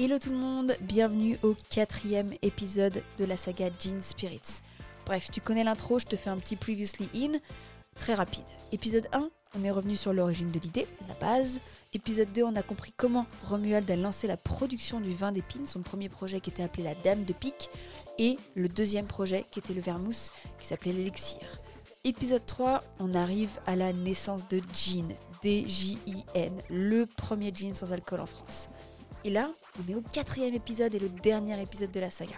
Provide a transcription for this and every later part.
Hello tout le monde, bienvenue au quatrième épisode de la saga Gin Spirits. Bref, tu connais l'intro, je te fais un petit previously in, très rapide. Épisode 1, on est revenu sur l'origine de l'idée, la base. Épisode 2, on a compris comment Romuald a lancé la production du vin d'épine, son premier projet qui était appelé la Dame de Pique, et le deuxième projet qui était le vermouth, qui s'appelait l'élixir. Épisode 3, on arrive à la naissance de Gin, D-J-I-N, le premier gin sans alcool en France. Et là, on est au quatrième épisode et le dernier épisode de la saga.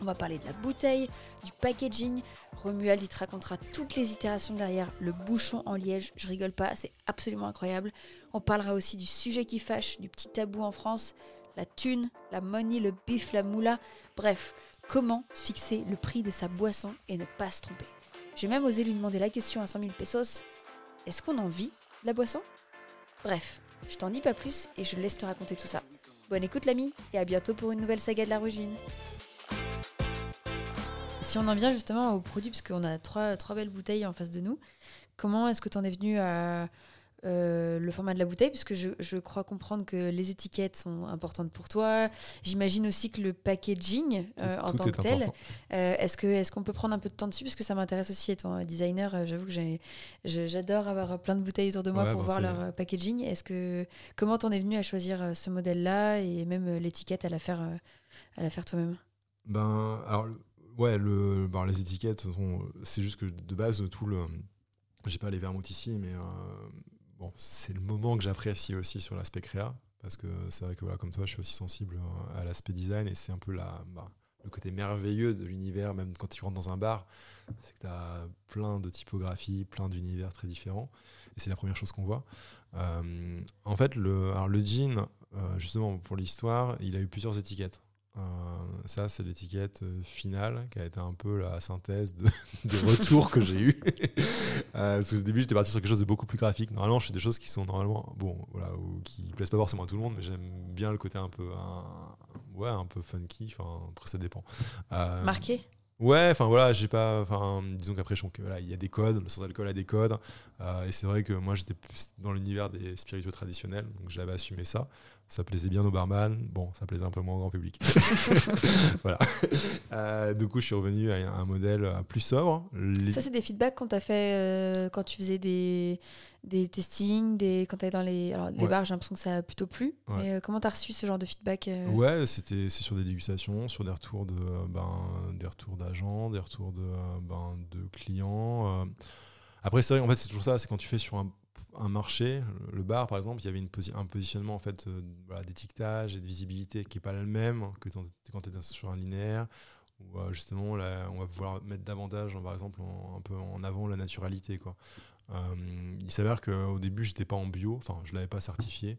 On va parler de la bouteille, du packaging. Romuald il te racontera toutes les itérations derrière le bouchon en liège. Je rigole pas, c'est absolument incroyable. On parlera aussi du sujet qui fâche, du petit tabou en France, la thune, la money, le bif, la moula. Bref, comment fixer le prix de sa boisson et ne pas se tromper? J'ai même osé lui demander la question à 100 000 pesos. Est-ce qu'on en vit la boisson? Bref, je t'en dis pas plus et je laisse te raconter tout ça. Bonne écoute l'ami et à bientôt pour une nouvelle saga de la Rugine. Si on en vient justement au produit, parce qu'on a trois, trois belles bouteilles en face de nous, comment est-ce que tu en es venu à euh, le format de la bouteille Puisque je, je, crois comprendre que les étiquettes sont importantes pour toi. J'imagine aussi que le packaging euh, en tant que tel. Euh, est-ce qu'on est qu'on peut prendre un peu de temps dessus? Parce que ça m'intéresse aussi étant designer. J'avoue que j'adore avoir plein de bouteilles autour de moi pour voir leur packaging. Est-ce que comment t'en es venu à choisir ce modèle-là et même l'étiquette à la faire, à la faire toi-même? Ben alors Ouais, le, bah, les étiquettes, c'est juste que de base, tout le. J'ai pas les vermouths ici, mais euh, c'est le moment que j'apprécie aussi sur l'aspect créa, parce que c'est vrai que voilà, comme toi, je suis aussi sensible à l'aspect design, et c'est un peu bah, le côté merveilleux de l'univers, même quand tu rentres dans un bar, c'est que tu as plein de typographies, plein d'univers très différents, et c'est la première chose qu'on voit. Euh, en fait, le, jean, euh, justement pour l'histoire, il a eu plusieurs étiquettes. Euh, ça, c'est l'étiquette finale qui a été un peu la synthèse de, des retours que j'ai eu. Euh, parce au début, j'étais parti sur quelque chose de beaucoup plus graphique. Normalement, je fais des choses qui sont normalement, bon, voilà, ou qui plaisent pas forcément à tout le monde, mais j'aime bien le côté un peu, un, ouais, un peu funky. Enfin, après, ça dépend. Euh, Marqué? Ouais, enfin voilà, j'ai pas, enfin disons qu'après je voilà, il y a des codes, le sans alcool a des codes, euh, et c'est vrai que moi j'étais dans l'univers des spiritueux traditionnels, donc j'avais assumé ça. Ça plaisait bien aux barman, bon, ça plaisait un peu moins au grand public. voilà. Euh, du coup, je suis revenu à un modèle plus sobre. Ça, c'est des feedbacks qu'on t'a fait euh, quand tu faisais des, des testings, des, quand tu étais dans les, alors, les bars, j'ai l'impression que ça a plutôt plu. Mais euh, comment tu as reçu ce genre de feedback euh? Ouais, c'était, c'est sur des dégustations, sur des retours, de, ben, des retours d'agents, des retours de, ben, de clients. Après, c'est vrai, en fait, c'est toujours ça, c'est quand tu fais sur un un marché, le bar par exemple, il y avait une un positionnement en fait euh, d'étiquetage et de visibilité qui n'est pas le même que quand tu es sur un linéaire, où euh, justement là, on va pouvoir mettre davantage par exemple un peu en avant la naturalité. Quoi. Euh, il s'avère qu'au début j'étais pas en bio, enfin je l'avais pas certifié.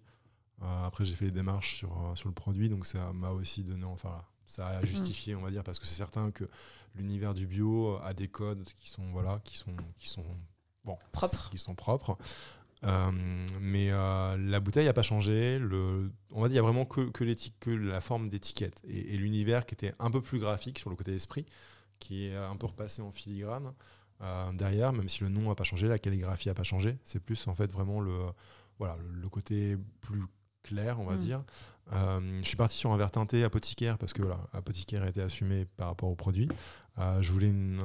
après j'ai fait les démarches sur, sur le produit, donc ça m'a aussi donné, enfin ça a justifié on va dire, parce que c'est certain que l'univers du bio a des codes qui sont, voilà, qui sont, qui sont bon, propres. qui sont propres. Euh, mais euh, la bouteille n'a pas changé. Le, on va dire, il n'y a vraiment que, que, la forme d'étiquette et, l'univers qui était un peu plus graphique sur le côté esprit, qui est un peu repassé en filigrane euh, derrière, même si le nom n'a pas changé, la calligraphie n'a pas changé. C'est plus en fait vraiment le, voilà, le, côté plus clair, on va mm. dire. Euh, je suis parti sur un verre teinté apothicaire parce que voilà, apothicaire a été assumé par rapport au produit. Euh, je voulais une,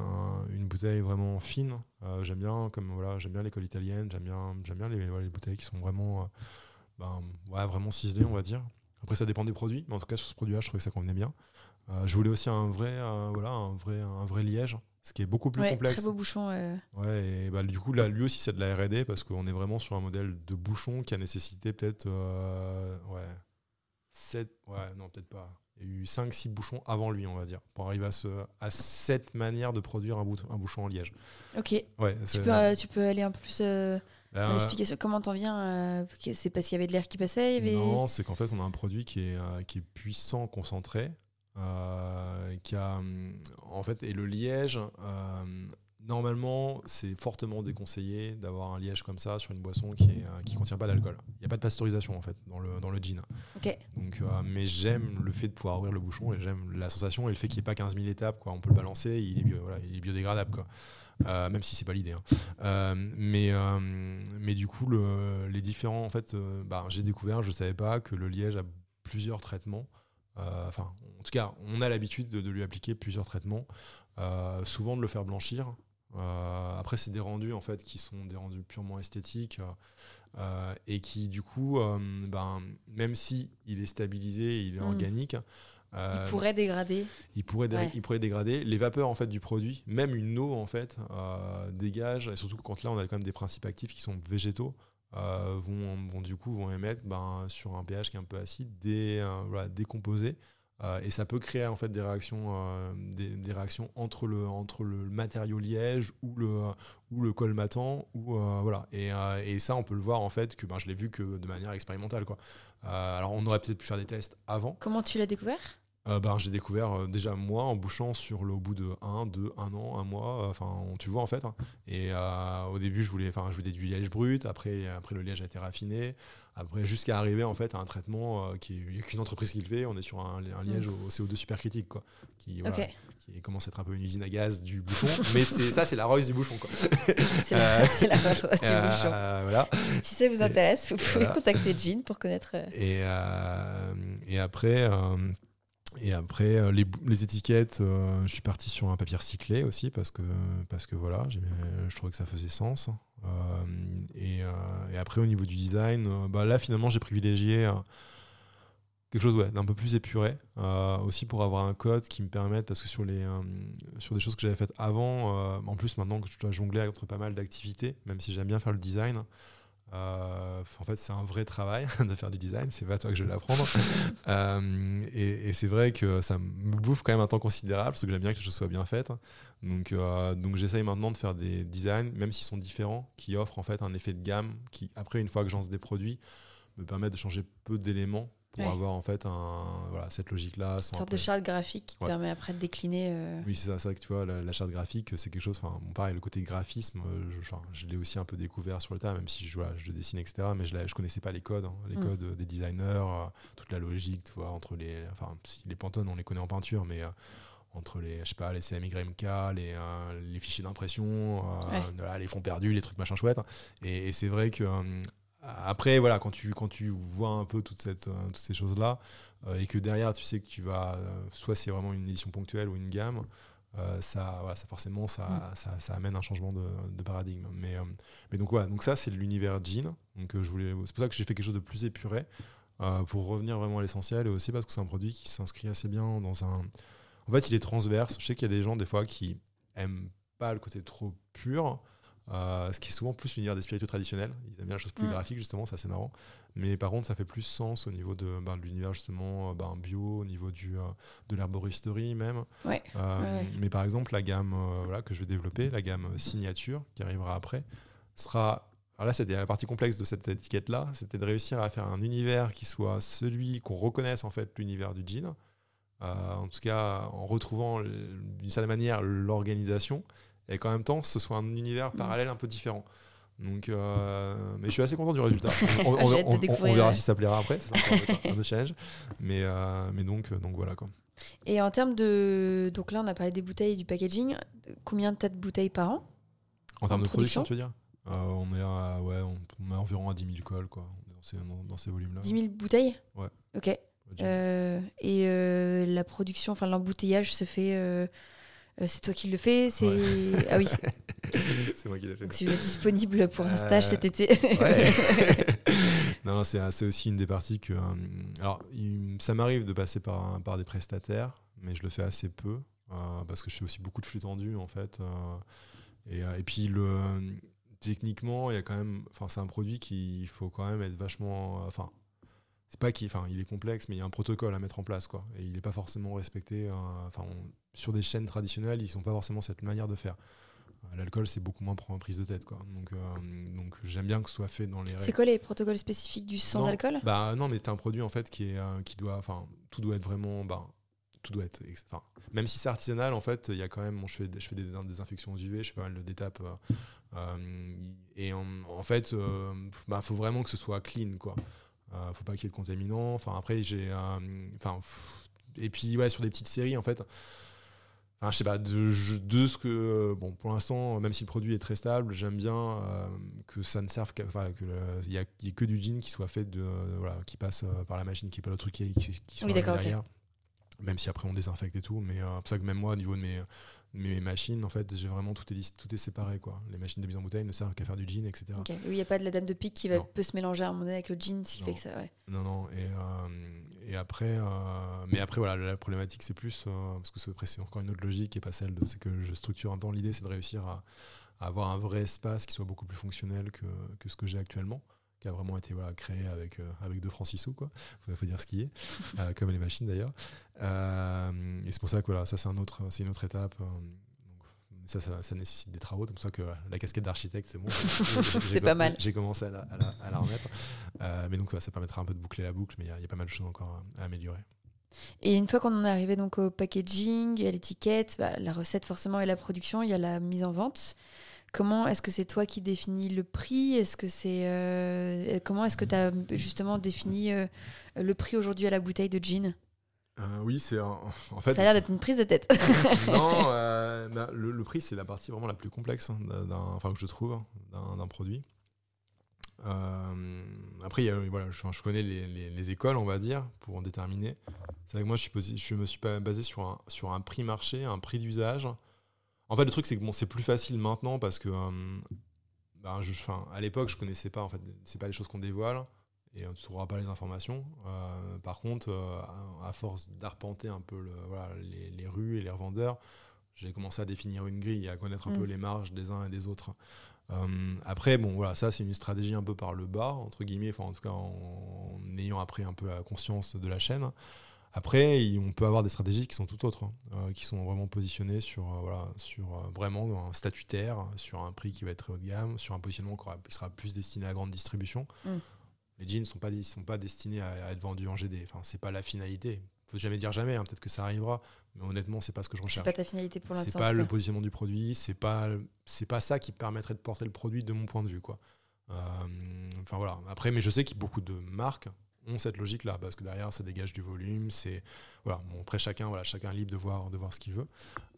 une, bouteille vraiment fine. Euh, j'aime bien comme voilà, j'aime bien l'école italienne. J'aime bien, j'aime bien les, les, bouteilles qui sont vraiment, ben, ouais, vraiment ciselées, on va dire. Après, ça dépend des produits, mais en tout cas sur ce produit-là, je trouvais que ça convenait bien. je voulais aussi un vrai, voilà, un vrai, un vrai liège ce qui est beaucoup plus ouais, complexe. Très beau bouchon. Ouais, et bah, du coup, là, lui aussi, c'est de la RD parce qu'on est vraiment sur un modèle de bouchon qui a nécessité peut-être ouais, 7, ouais, non, peut-être pas. Il y a eu 5-6 bouchons avant lui, on va dire, pour arriver à, ce, à cette manière de produire un, un bouchon en liège. Ok. Ouais, tu, peux, euh, tu peux aller un peu plus euh, ben, l'explication. Comment t'en viens euh, C'est parce qu'il y avait de l'air qui passait avait... Non, c'est qu'en fait, on a un produit qui est, euh, qui est puissant, concentré, qui a. En fait, et le liège Normalement, c'est fortement déconseillé d'avoir un liège comme ça sur une boisson qui ne euh, qui contient pas d'alcool. Il n'y a pas de pasteurisation en fait dans le, dans le gin. Donc, euh, mais j'aime le fait de pouvoir ouvrir le bouchon et j'aime la sensation et le fait qu'il n'y ait pas 15 000 étapes. Quoi. On peut le balancer, il est, bio, voilà, il est biodégradable. Quoi. Euh, même si c'est pas l'idée. Hein. mais, mais du coup, le, les différents, en fait, bah, j'ai découvert, je savais pas que le liège a plusieurs traitements. Enfin, en tout cas, on a l'habitude de, lui appliquer plusieurs traitements. souvent de le faire blanchir. après, c'est des rendus en fait qui sont des rendus purement esthétiques et qui, du coup, ben, même si il est stabilisé, il est Mm. organique, Il pourrait dégrader. il pourrait, dé- Ouais. il pourrait dégrader les vapeurs en fait du produit, même une eau en fait euh, dégage, et surtout quand là on a quand même des principes actifs qui sont végétaux, euh, vont, du coup vont émettre ben, sur un pH qui est un peu acide des euh, voilà, décomposés. Euh, et ça peut créer en fait des réactions, euh, des, réactions entre le, entre le matériau liège ou le, ou le colmatant ou voilà. Et, et ça on peut le voir en fait que ben, je l'ai vu que de manière expérimentale quoi. Alors on aurait peut-être pu faire des tests avant. Comment tu l'as découvert? Euh, ben, j'ai découvert euh, déjà moi en bouchant sur le au bout de 1, 2, 1 an, un mois, euh, enfin tu vois en fait. hein. Et au début je voulais, enfin je voulais du liège brut, après, après le liège a été raffiné, après jusqu'à arriver en fait à un traitement qui il n'y a qu'une entreprise qui le fait, on est sur un, un liège au, CO2 supercritique quoi, qui, voilà, qui commence à être un peu une usine à gaz du bouchon, mais c'est ça c'est la Royce du bouchon quoi. C'est la, la phrase du bouchon. voilà. Si ça vous intéresse, vous pouvez voilà. contacter Jean pour connaître. Et, et après, et après euh, les, les étiquettes, euh, je suis parti sur un papier recyclé aussi parce que, parce que voilà, je trouvais que ça faisait sens. Euh, et, après, au niveau du design, bah là, finalement, j'ai privilégié quelque chose ouais, d'un peu plus épuré, aussi pour avoir un code qui me permette, parce que sur, les, sur des choses que j'avais faites avant, en plus maintenant que je dois jongler entre pas mal d'activités, même si j'aime bien faire le design, euh, en fait, c'est un vrai travail de faire du design, c'est pas toi que je vais l'apprendre. Euh, et et c'est vrai que ça me bouffe quand même un temps considérable parce que j'aime bien que les choses soient bien faites. Donc, euh, donc j'essaye maintenant de faire des designs, même s'ils sont différents, qui offrent en fait un effet de gamme qui, après, une fois que je lance des produits, me permettent de changer peu d'éléments pour Ouais. avoir en fait un, voilà, cette logique-là. Une sorte de charte graphique qui te Ouais. permet après de décliner. euh, oui, c'est ça, que tu vois, la, la charte graphique, c'est quelque chose, enfin, bon, pareil, le côté graphisme, euh, je, je l'ai aussi un peu découvert sur le tas, même si je, voilà, je dessine, etc., mais je ne connaissais pas les codes, hein, les Mm. codes euh, des designers, euh, toute la logique, tu vois, entre les, enfin, si les Pantone, on les connaît en peinture, mais euh, entre les, je sais pas, les CMYMK, les, euh, les fichiers d'impression, euh, Ouais. les fonds perdus, les trucs machin chouette, et, et c'est vrai que euh, après, voilà, quand tu, quand tu vois un peu toute cette, euh, toutes ces choses-là, euh, et que derrière, tu sais que tu vas, euh, soit c'est vraiment une édition ponctuelle ou une gamme, euh, ça, voilà, ça forcément, ça, Mm. ça, ça amène un changement de, de paradigme. Mais, mais donc voilà, donc ça c'est l'univers jean. Donc je voulais, c'est pour ça que j'ai fait quelque chose de plus épuré pour revenir vraiment à l'essentiel et aussi parce que c'est un produit qui s'inscrit assez bien dans un. En fait, il est transverse. Je sais qu'il y a des gens des fois qui aiment pas le côté trop pur. Euh, ce qui est souvent plus l'univers des spiritueux traditionnels. Ils aiment bien la chose plus Mm. graphique, justement, c'est assez marrant. Mais par contre, ça fait plus sens au niveau de, ben, de l'univers, justement, euh, ben, bio, au niveau du, euh, de l'herboristerie même. Ouais. Euh, Ouais, ouais. Mais par exemple, la gamme voilà, que je vais développer, la gamme signature, qui arrivera après, sera. Alors là, c'était la partie complexe de cette étiquette-là, c'était de réussir à faire un univers qui soit celui qu'on reconnaisse en fait l'univers du jean. En tout cas, en retrouvant d'une certaine manière l'organisation, et qu'en même temps, ce soit un univers Mm. parallèle un peu différent. Donc, euh, mais je suis assez content du résultat. On, verra si ça plaira après, c'est encore un, autre challenge. Mais, euh, mais donc, donc voilà quoi. Et en termes de. Donc là, on a parlé des bouteilles et du packaging. Combien de tas de bouteilles par an? En termes de production production, tu veux dire? Euh, On est à, ouais, on, est environ à 10 000 cols, quoi, dans ces, dans, ces volumes-là. 10 000 bouteilles? Ouais. Ok. Euh, et euh, la production, enfin l'embouteillage se fait. euh, euh, c'est toi qui le fais c'est... Ah oui, c'est moi qui l'ai fait. donc si vous êtes disponible pour un stage Euh, cet été. Ouais. non, non, c'est c'est aussi une des parties que. euh, alors, ça m'arrive de passer par, des prestataires, mais je le fais assez peu euh, parce que je fais aussi beaucoup de flux tendus en fait. euh, et, euh, et puis le techniquement, il y a quand même. Enfin, c'est un produit qui il faut quand même être vachement. euh, Enfin, c'est pas qu'il. Enfin, il est complexe, mais il y a un protocole à mettre en place, quoi. Et il n'est pas forcément respecté. euh, Enfin, sur des chaînes traditionnelles, ils sont pas forcément cette manière de faire. L'alcool, c'est beaucoup moins pr- prise de tête, quoi. Donc, euh, donc j'aime bien que ce soit fait dans les règles. c'est quoi les protocoles spécifiques du sans Non. alcool? Bah non, mais t'as un produit en fait qui est euh, qui doit, enfin, tout doit être vraiment, bah, tout doit être, enfin, même si c'est artisanal, en fait, il y a quand même, bon, je fais, des- je fais des désinfections aux UV, je fais pas mal d'étapes, euh, et en, en fait, bah, faut vraiment que ce soit clean, quoi. Faut pas qu'il y ait de contaminants. Enfin, après, j'ai, enfin, et puis ouais, sur des petites séries, en fait. Enfin, je sais pas, de, de ce que. Bon, pour l'instant, même si le produit est très stable, j'aime bien euh, que ça ne serve qu'à. Enfin, qu'il n'y ait que du jean qui soit fait de. voilà, qui passe euh, par la machine, qui n'est pas le truc qui, qui, qui soit Oui, d'accord, ok. Même si après on désinfecte et tout. Mais euh, c'est pour ça que même moi, au niveau de mes, mes machines, en fait, j'ai vraiment tout est, tout est séparé. Quoi. Les machines de mise en bouteille ne servent qu'à faire du jean, etc. Ok. Oui, il n'y a pas de la dame de pique qui va, Non. peut se mélanger à un moment donné avec le jean, ce qui Non. fait que ça. Ouais. Non, non. Et, euh, et après, euh, mais après, voilà, la problématique, c'est plus, parce que c'est encore une autre logique et pas celle de, c'est que je structure un temps. L'idée, c'est de réussir à, à avoir un vrai espace qui soit beaucoup plus fonctionnel que, que ce que j'ai actuellement, qui a vraiment été voilà, créé avec, euh, avec six sous, quoi. Faut, faut dire ce qui est, euh, comme les machines d'ailleurs. Euh, et c'est pour ça que voilà, ça, c'est un autre, c'est une autre étape. ça, ça, ça nécessite des travaux. C'est pour ça que la casquette d'architecte, c'est bon. C'est pas mal. J'ai commencé à la, à la- à la remettre. Euh, mais donc, ça, ça permettra un peu de boucler la boucle, mais il y, a- il y a pas mal de choses encore à, à améliorer. Et une fois qu'on en est arrivé donc au packaging, à l'étiquette, bah, la recette forcément et la production, il y a la mise en vente. Comment est-ce que c'est toi qui définis le prix? Est-ce que c'est euh, comment est-ce que tu as justement défini euh, le prix aujourd'hui à la bouteille de gin? Euh, oui, c'est en, fait. Ça a l'air d'être une prise de tête. non, bah, le, le prix, c'est la partie vraiment la plus complexe, hein, enfin, que je trouve, hein, d'un, produit. Après, il y a- voilà, je, connais les, les- les écoles, on va dire, pour en déterminer. C'est vrai que moi, je, suis je me suis pas basé sur un, sur un prix marché, un prix d'usage. En fait, le truc, c'est que bon, c'est plus facile maintenant parce que, euh, ben, je, à l'époque, je connaissais pas, en fait, c'est pas les choses qu'on dévoile et on ne trouvera pas les informations. Euh, par contre, euh, à, force d'arpenter un peu le- voilà, les, les rues et les revendeurs, j'ai commencé à définir une grille et à connaître un Mm. peu les marges des uns et des autres. Euh, après, bon, voilà, ça c'est une stratégie un peu par le bas, entre guillemets, enfin en tout cas en, en ayant appris un peu la conscience de la chaîne. Après, il- on peut avoir des stratégies qui sont tout autres, hein, euh, qui sont vraiment positionnées sur, euh, voilà, sur euh, vraiment un statutaire, sur un prix qui va être très haut de gamme, sur un positionnement qui sera plus destiné à la grande distribution. Mm. Les jeans ne sont pas, sont pas destinés à, à être vendus en GD. Enfin, c'est pas la finalité. Faut jamais dire jamais. hein, Peut-être que ça arrivera, mais honnêtement, c'est pas ce que je c'est recherche. pas ta finalité pour C'est l'instant. pas en tout le positionnement du produit, c'est pas c'est pas ça qui permettrait de porter le produit de mon point de vue quoi. Euh, Enfin voilà. Après, mais je sais que beaucoup de marques cette logique là parce que derrière ça dégage du volume. C'est voilà. Bon, après chacun voilà chacun libre de voir de voir ce qu'il veut.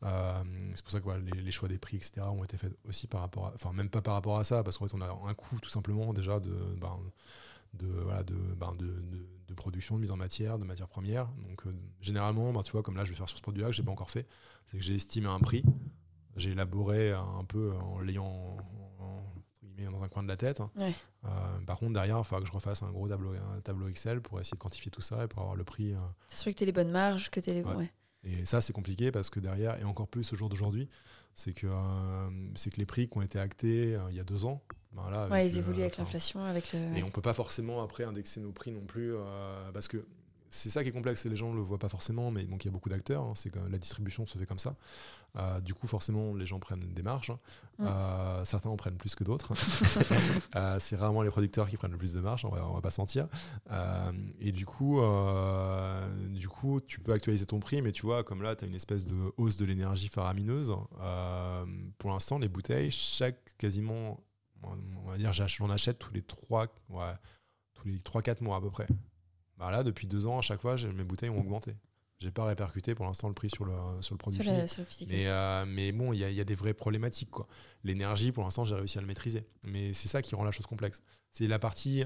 Euh, c'est pour ça que voilà, les, choix des prix etc ont été faits aussi par rapport à enfin même pas par rapport à ça parce qu'en fait on a un coût tout simplement déjà de ben, de, voilà, de, ben, de, de- production, de mise en matière, de matières premières. Donc euh, généralement, ben, tu vois, comme là je vais faire sur ce produit-là que j'ai pas encore fait, c'est que j'ai estimé un prix, j'ai élaboré un peu en l'ayant dans un coin de la tête. Ouais. Euh, par contre, derrière, il faudra que je refasse un gros tableau, un tableau Excel pour essayer de quantifier tout ça et pour avoir le prix. euh, C'est sûr que tu les bonnes marges, que tu les. Ouais. ouais. et ça, c'est compliqué parce que derrière, et encore plus au jour d'aujourd'hui, c'est que, euh, c'est que les prix qui ont été actés euh, il y a deux ans, ben là, ils évoluent avec l'inflation, avec le. et on peut pas forcément après indexer nos prix non plus euh, parce que c'est ça qui est complexe et les gens le voient pas forcément mais donc il y a beaucoup d'acteurs hein, c'est que la distribution se fait comme ça Euh, du coup forcément les gens prennent des marges Mm. Euh, certains en prennent plus que d'autres Euh, c'est rarement les producteurs qui prennent le plus de marge on va, on va pas se mentir et du coup du coup tu peux actualiser ton prix mais tu vois comme là tu as une espèce de hausse de l'énergie faramineuse pour l'instant les bouteilles chaque quasiment on va dire j'en achète tous les 3 ouais, tous les 3-4 mois à peu près. Bah là, depuis deux ans, à chaque fois, mes bouteilles ont augmenté. J'ai pas répercuté pour l'instant le prix sur le, sur le produit Sur, fini. la, sur le physique. Mais, euh, mais bon, il y, a- il y a des vraies problématiques. quoi. L'énergie, pour l'instant, j'ai réussi à le maîtriser. Mais c'est ça qui rend la chose complexe. C'est la partie.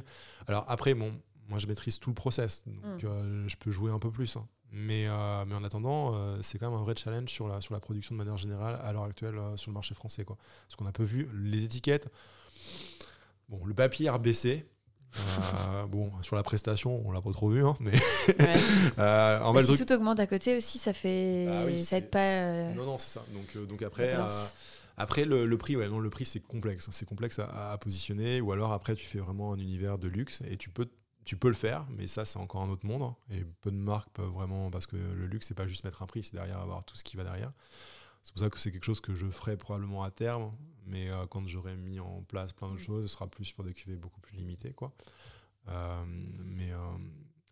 Alors après, bon, moi, je maîtrise tout le process. Donc, Mm. euh, je peux jouer un peu plus. hein. Mais, euh, mais en attendant, c'est quand même un vrai challenge sur la, sur la production de manière générale à l'heure actuelle sur le marché français. Quoi. Parce qu'on a peu vu les étiquettes. Bon, le papier a baissé. Euh, bon, sur la prestation, on l'a pas trop vu, hein, mais Ouais. euh, en si truc. tout augmente à côté aussi, ça fait. Oui, ça aide pas. euh, Non, non, c'est ça. Donc, après, après le, le prix, ouais, non, le prix c'est complexe. C'est complexe à, à positionner. Ou alors après, tu fais vraiment un univers de luxe et tu peux, tu peux le faire, mais ça, c'est encore un autre monde. Et peu de marques peuvent vraiment, parce que le luxe, c'est pas juste mettre un prix, c'est derrière avoir tout ce qui va derrière. C'est pour ça que c'est quelque chose que je ferai probablement à terme, mais euh, quand j'aurai mis en place plein d'autres Mm. choses, ce sera plus pour des cuvées beaucoup plus limitées, quoi. Euh, mais, euh,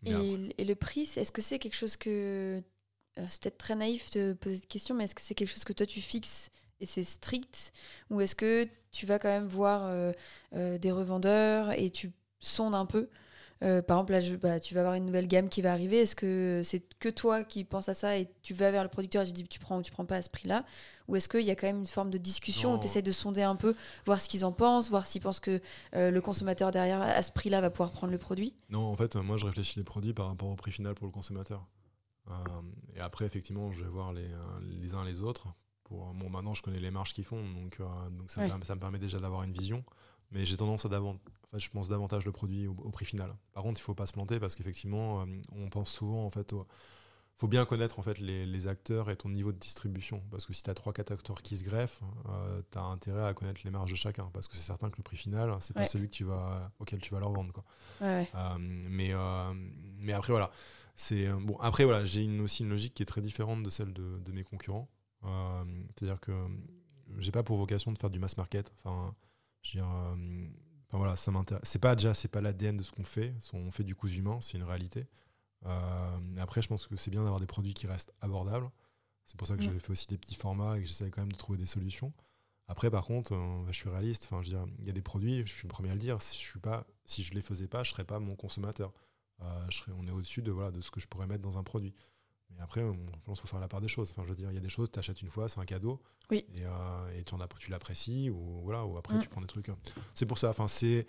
mais Et, et le prix, est-ce que c'est quelque chose que. C'est peut-être très naïf de poser cette question, mais est-ce que c'est quelque chose que toi tu fixes et c'est strict? Ou est-ce que tu vas quand même voir des revendeurs et tu sondes un peu? Euh, par exemple, là, je- bah, tu vas avoir une nouvelle gamme qui va arriver. Est-ce que c'est que toi qui penses à ça et tu vas vers le producteur et tu dis tu prends ou tu prends pas à ce prix-là? Ou est-ce qu'il y a quand même une forme de discussion où tu essaies de sonder un peu, voir ce qu'ils en pensent, voir s'ils pensent que euh, le consommateur derrière, à ce prix-là, va pouvoir prendre le produit? Non, en fait, moi, je réfléchis les produits par rapport au prix final pour le consommateur. Euh, et après, effectivement, je vais voir les, les uns les autres. Pour, bon, maintenant, je connais les marges qu'ils font, donc, donc Ouais. ça me permet déjà d'avoir une vision. Mais j'ai tendance à davantage, enfin, je pense davantage le produit au, au prix final. Par contre, il faut pas se planter parce qu'effectivement, euh, on pense souvent en fait au, faut bien connaître en fait les, les acteurs et ton niveau de distribution parce que si tu as trois quatre acteurs qui se greffent, tu as intérêt à connaître les marges de chacun parce que c'est certain que le prix final, c'est pas Ouais. celui que tu vas auquel tu vas leur vendre quoi. Ouais. Euh, mais, euh, mais après, voilà. C'est, euh, bon, après, voilà, j'ai une, aussi une logique qui est très différente de celle de, de mes concurrents. Euh, C'est-à-dire que j'ai pas pour vocation de faire du mass market. Enfin, je veux dire, euh, enfin, voilà, ça m'intéresse. C'est pas déjà, c'est pas l'ADN de ce qu'on fait. On fait du cousu humain, c'est une réalité. Euh, après, je pense que c'est bien d'avoir des produits qui restent abordables. C'est pour ça que Mm. j'avais fait aussi des petits formats et que j'essayais quand même de trouver des solutions. Après, par contre, euh, je suis réaliste. Enfin, je veux dire, il y a des produits, je suis le premier à le dire. Si je suis pas, si je les faisais pas, je serais pas mon consommateur. Euh, je serais, on est au-dessus de voilà de ce que je pourrais mettre dans un produit. Mais après, on, je pense qu'il faut faire la part des choses. Enfin, je veux dire, il y a des choses, tu achètes une fois, c'est un cadeau. Oui. Et, euh, et tu, en tu l'apprécies ou voilà, ou après Mm. tu prends des trucs. euh. C'est pour ça. Enfin, c'est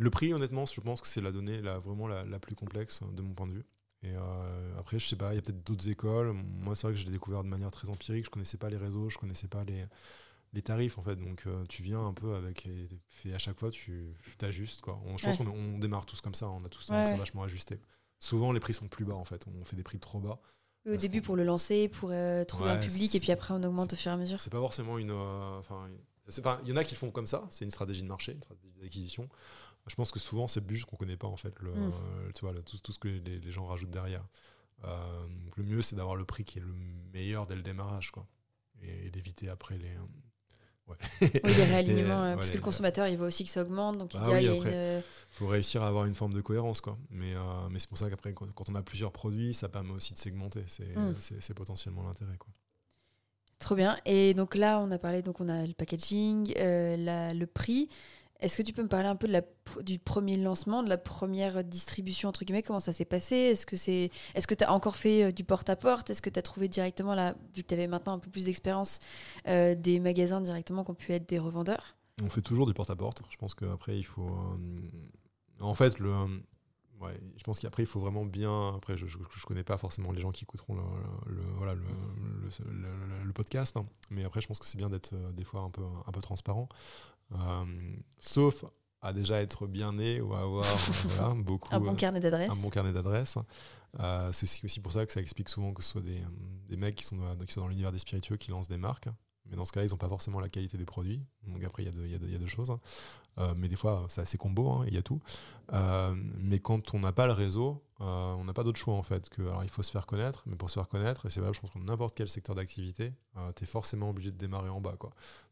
le prix. Honnêtement, je pense que c'est la donnée la, vraiment la, la plus complexe euh, de mon point de vue. Et euh, après, je sais pas, il y a peut-être d'autres écoles. Moi, c'est vrai que je l'ai découvert de manière très empirique. Je connaissais pas les réseaux, je connaissais pas les, les tarifs en fait. Donc, euh, tu viens un peu avec et, et à chaque fois, tu t'ajustes quoi. On- je pense qu'on on démarre tous comme ça. On a tous Ouais, tendance à ouais. vachement ajuster. Souvent, les prix sont plus bas en fait. On fait des prix trop bas. Au Parce début, pour le lancer, pour euh, trouver un public, et puis après, on augmente au fur et à mesure. C'est pas forcément une. euh, Enfin, il y en a qui le font comme ça. C'est une stratégie de marché, une stratégie d'acquisition. Je pense que souvent, c'est juste qu'on connaît pas en fait le, Mm. tu vois, le- tout, tout ce que les, les gens rajoutent derrière. Euh, le mieux, c'est d'avoir le prix qui est le meilleur dès le démarrage, quoi, et, et d'éviter après les. Ouais. Oui, les réalignements, euh, ouais, parce que le consommateur, il voit aussi que ça augmente, donc il se dit, ah, oui, il y a après. une, faut réussir à avoir une forme de cohérence quoi mais, euh, mais c'est pour ça qu'après quand, quand on a plusieurs produits ça permet aussi de segmenter c'est Mm. c'est- potentiellement l'intérêt quoi Trop bien. Et donc là, on a parlé, donc on a le packaging, euh, la- le prix. Est-ce que tu peux me parler un peu de la, du premier lancement, de la première distribution, entre guillemets, comment ça s'est passé? Est-ce que tu as encore fait euh, du porte-à-porte? Est-ce que tu as trouvé directement, là, vu que tu avais maintenant un peu plus d'expérience, euh, des magasins directement qui ont pu être des revendeurs? On fait toujours du porte-à-porte. Je pense qu'après, il faut. euh, en fait, le. Ouais, je pense qu'après, il faut vraiment bien. Après, je ne connais pas forcément les gens qui écouteront le, le- voilà, le, le- podcast. hein. Mais après, je pense que c'est bien d'être euh, des fois un peu, un peu transparent. Euh, sauf à déjà être bien né ou à avoir euh, voilà, beaucoup. Un bon carnet d'adresses un bon carnet d'adresses. Euh, c'est aussi- pour ça que ça explique souvent que ce soit des, des mecs qui sont, dans, qui sont dans l'univers des spiritueux qui lancent des marques. Mais dans ce cas-là, ils n'ont pas forcément la qualité des produits. Donc après, il y, a deux- il y, a deux- il y a deux choses. Euh, mais des fois, c'est assez combo, hein, il y a tout. Euh, mais quand on n'a pas le réseau, euh, on n'a pas d'autre choix en fait. Que, alors il faut se faire connaître, mais pour se faire connaître, et c'est valable, je pense, dans n'importe quel secteur d'activité, tu es forcément obligé de démarrer en bas. Quoi.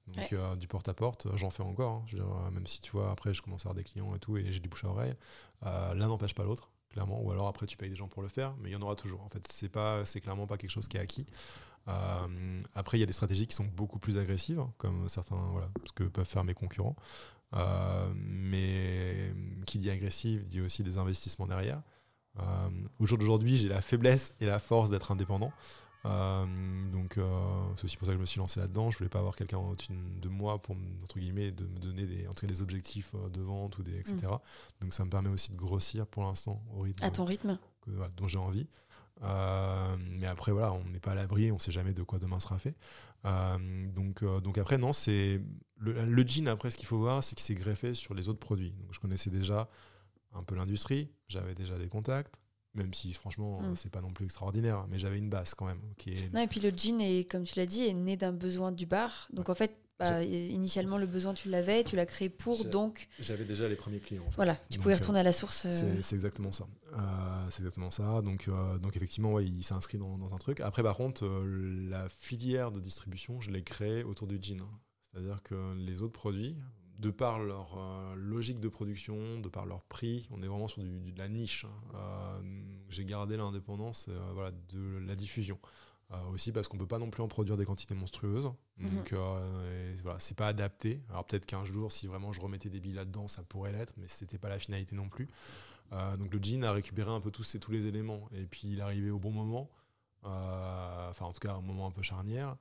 Donc Ouais. du porte-à-porte, j'en fais encore. hein. Je veux dire, même si tu vois, après, je commence à avoir des clients et tout, et j'ai du bouche à oreille. L'un n'empêche pas l'autre, clairement. Ou alors après, tu payes des gens pour le faire, mais il y en aura toujours. En fait, c'est pas, c'est clairement pas quelque chose qui est acquis. Euh, après, il y a des stratégies qui sont beaucoup plus agressives, comme certains, voilà, ce que peuvent faire mes concurrents. Euh, mais qui dit agressive dit aussi des investissements derrière. Euh, au jour d'aujourd'hui, j'ai la faiblesse et la force d'être indépendant. Euh, donc c'est aussi pour ça que je me suis lancé là-dedans. Je voulais pas avoir quelqu'un au-dessus de moi pour me- entre guillemets de me donner des, en tout cas, des objectifs de vente ou des etc. Donc ça me permet aussi de grossir pour l'instant au rythme à ton rythme que- voilà, dont j'ai envie. Euh, mais après, voilà, on n'est pas à l'abri, on sait jamais de quoi demain sera fait. Euh, donc, euh, donc après, non, c'est le, le jean. Après, ce qu'il faut voir, c'est qu'il s'est greffé sur les autres produits. Donc, je connaissais déjà un peu l'industrie, j'avais déjà des contacts, même si franchement, Mm. euh, c'est pas non plus extraordinaire, mais j'avais une base quand même. Qui est, Non, et puis le jean, est, comme tu l'as dit, est né d'un besoin du bar. Donc en fait, bah, initialement, le besoin, tu l'avais, tu l'as créé pour, donc J'avais déjà les premiers clients. en fait. voilà, tu Donc, pouvais euh, retourner à la source. euh, C'est exactement ça. Euh, c'est exactement ça. Donc, euh, donc effectivement, ouais, il s'est inscrit dans, dans un truc. Après, par contre, euh, la filière de distribution, je l'ai créée autour du jean. C'est-à-dire que les autres produits, de par leur euh, logique de production, de par leur prix, on est vraiment sur du, de la niche. hein. Euh, J'ai gardé l'indépendance euh, voilà, de la diffusion. Euh, aussi parce qu'on peut pas non plus en produire des quantités monstrueuses. Donc euh, voilà, c'est pas adapté. Alors peut-être qu'un jour, si vraiment je remettais des billes là-dedans, ça pourrait l'être, mais c'était pas la finalité non plus. Euh, donc le gin a récupéré un peu tous, ces, tous les éléments. Et puis il est arrivé au bon moment, enfin en tout cas un moment un peu charnière.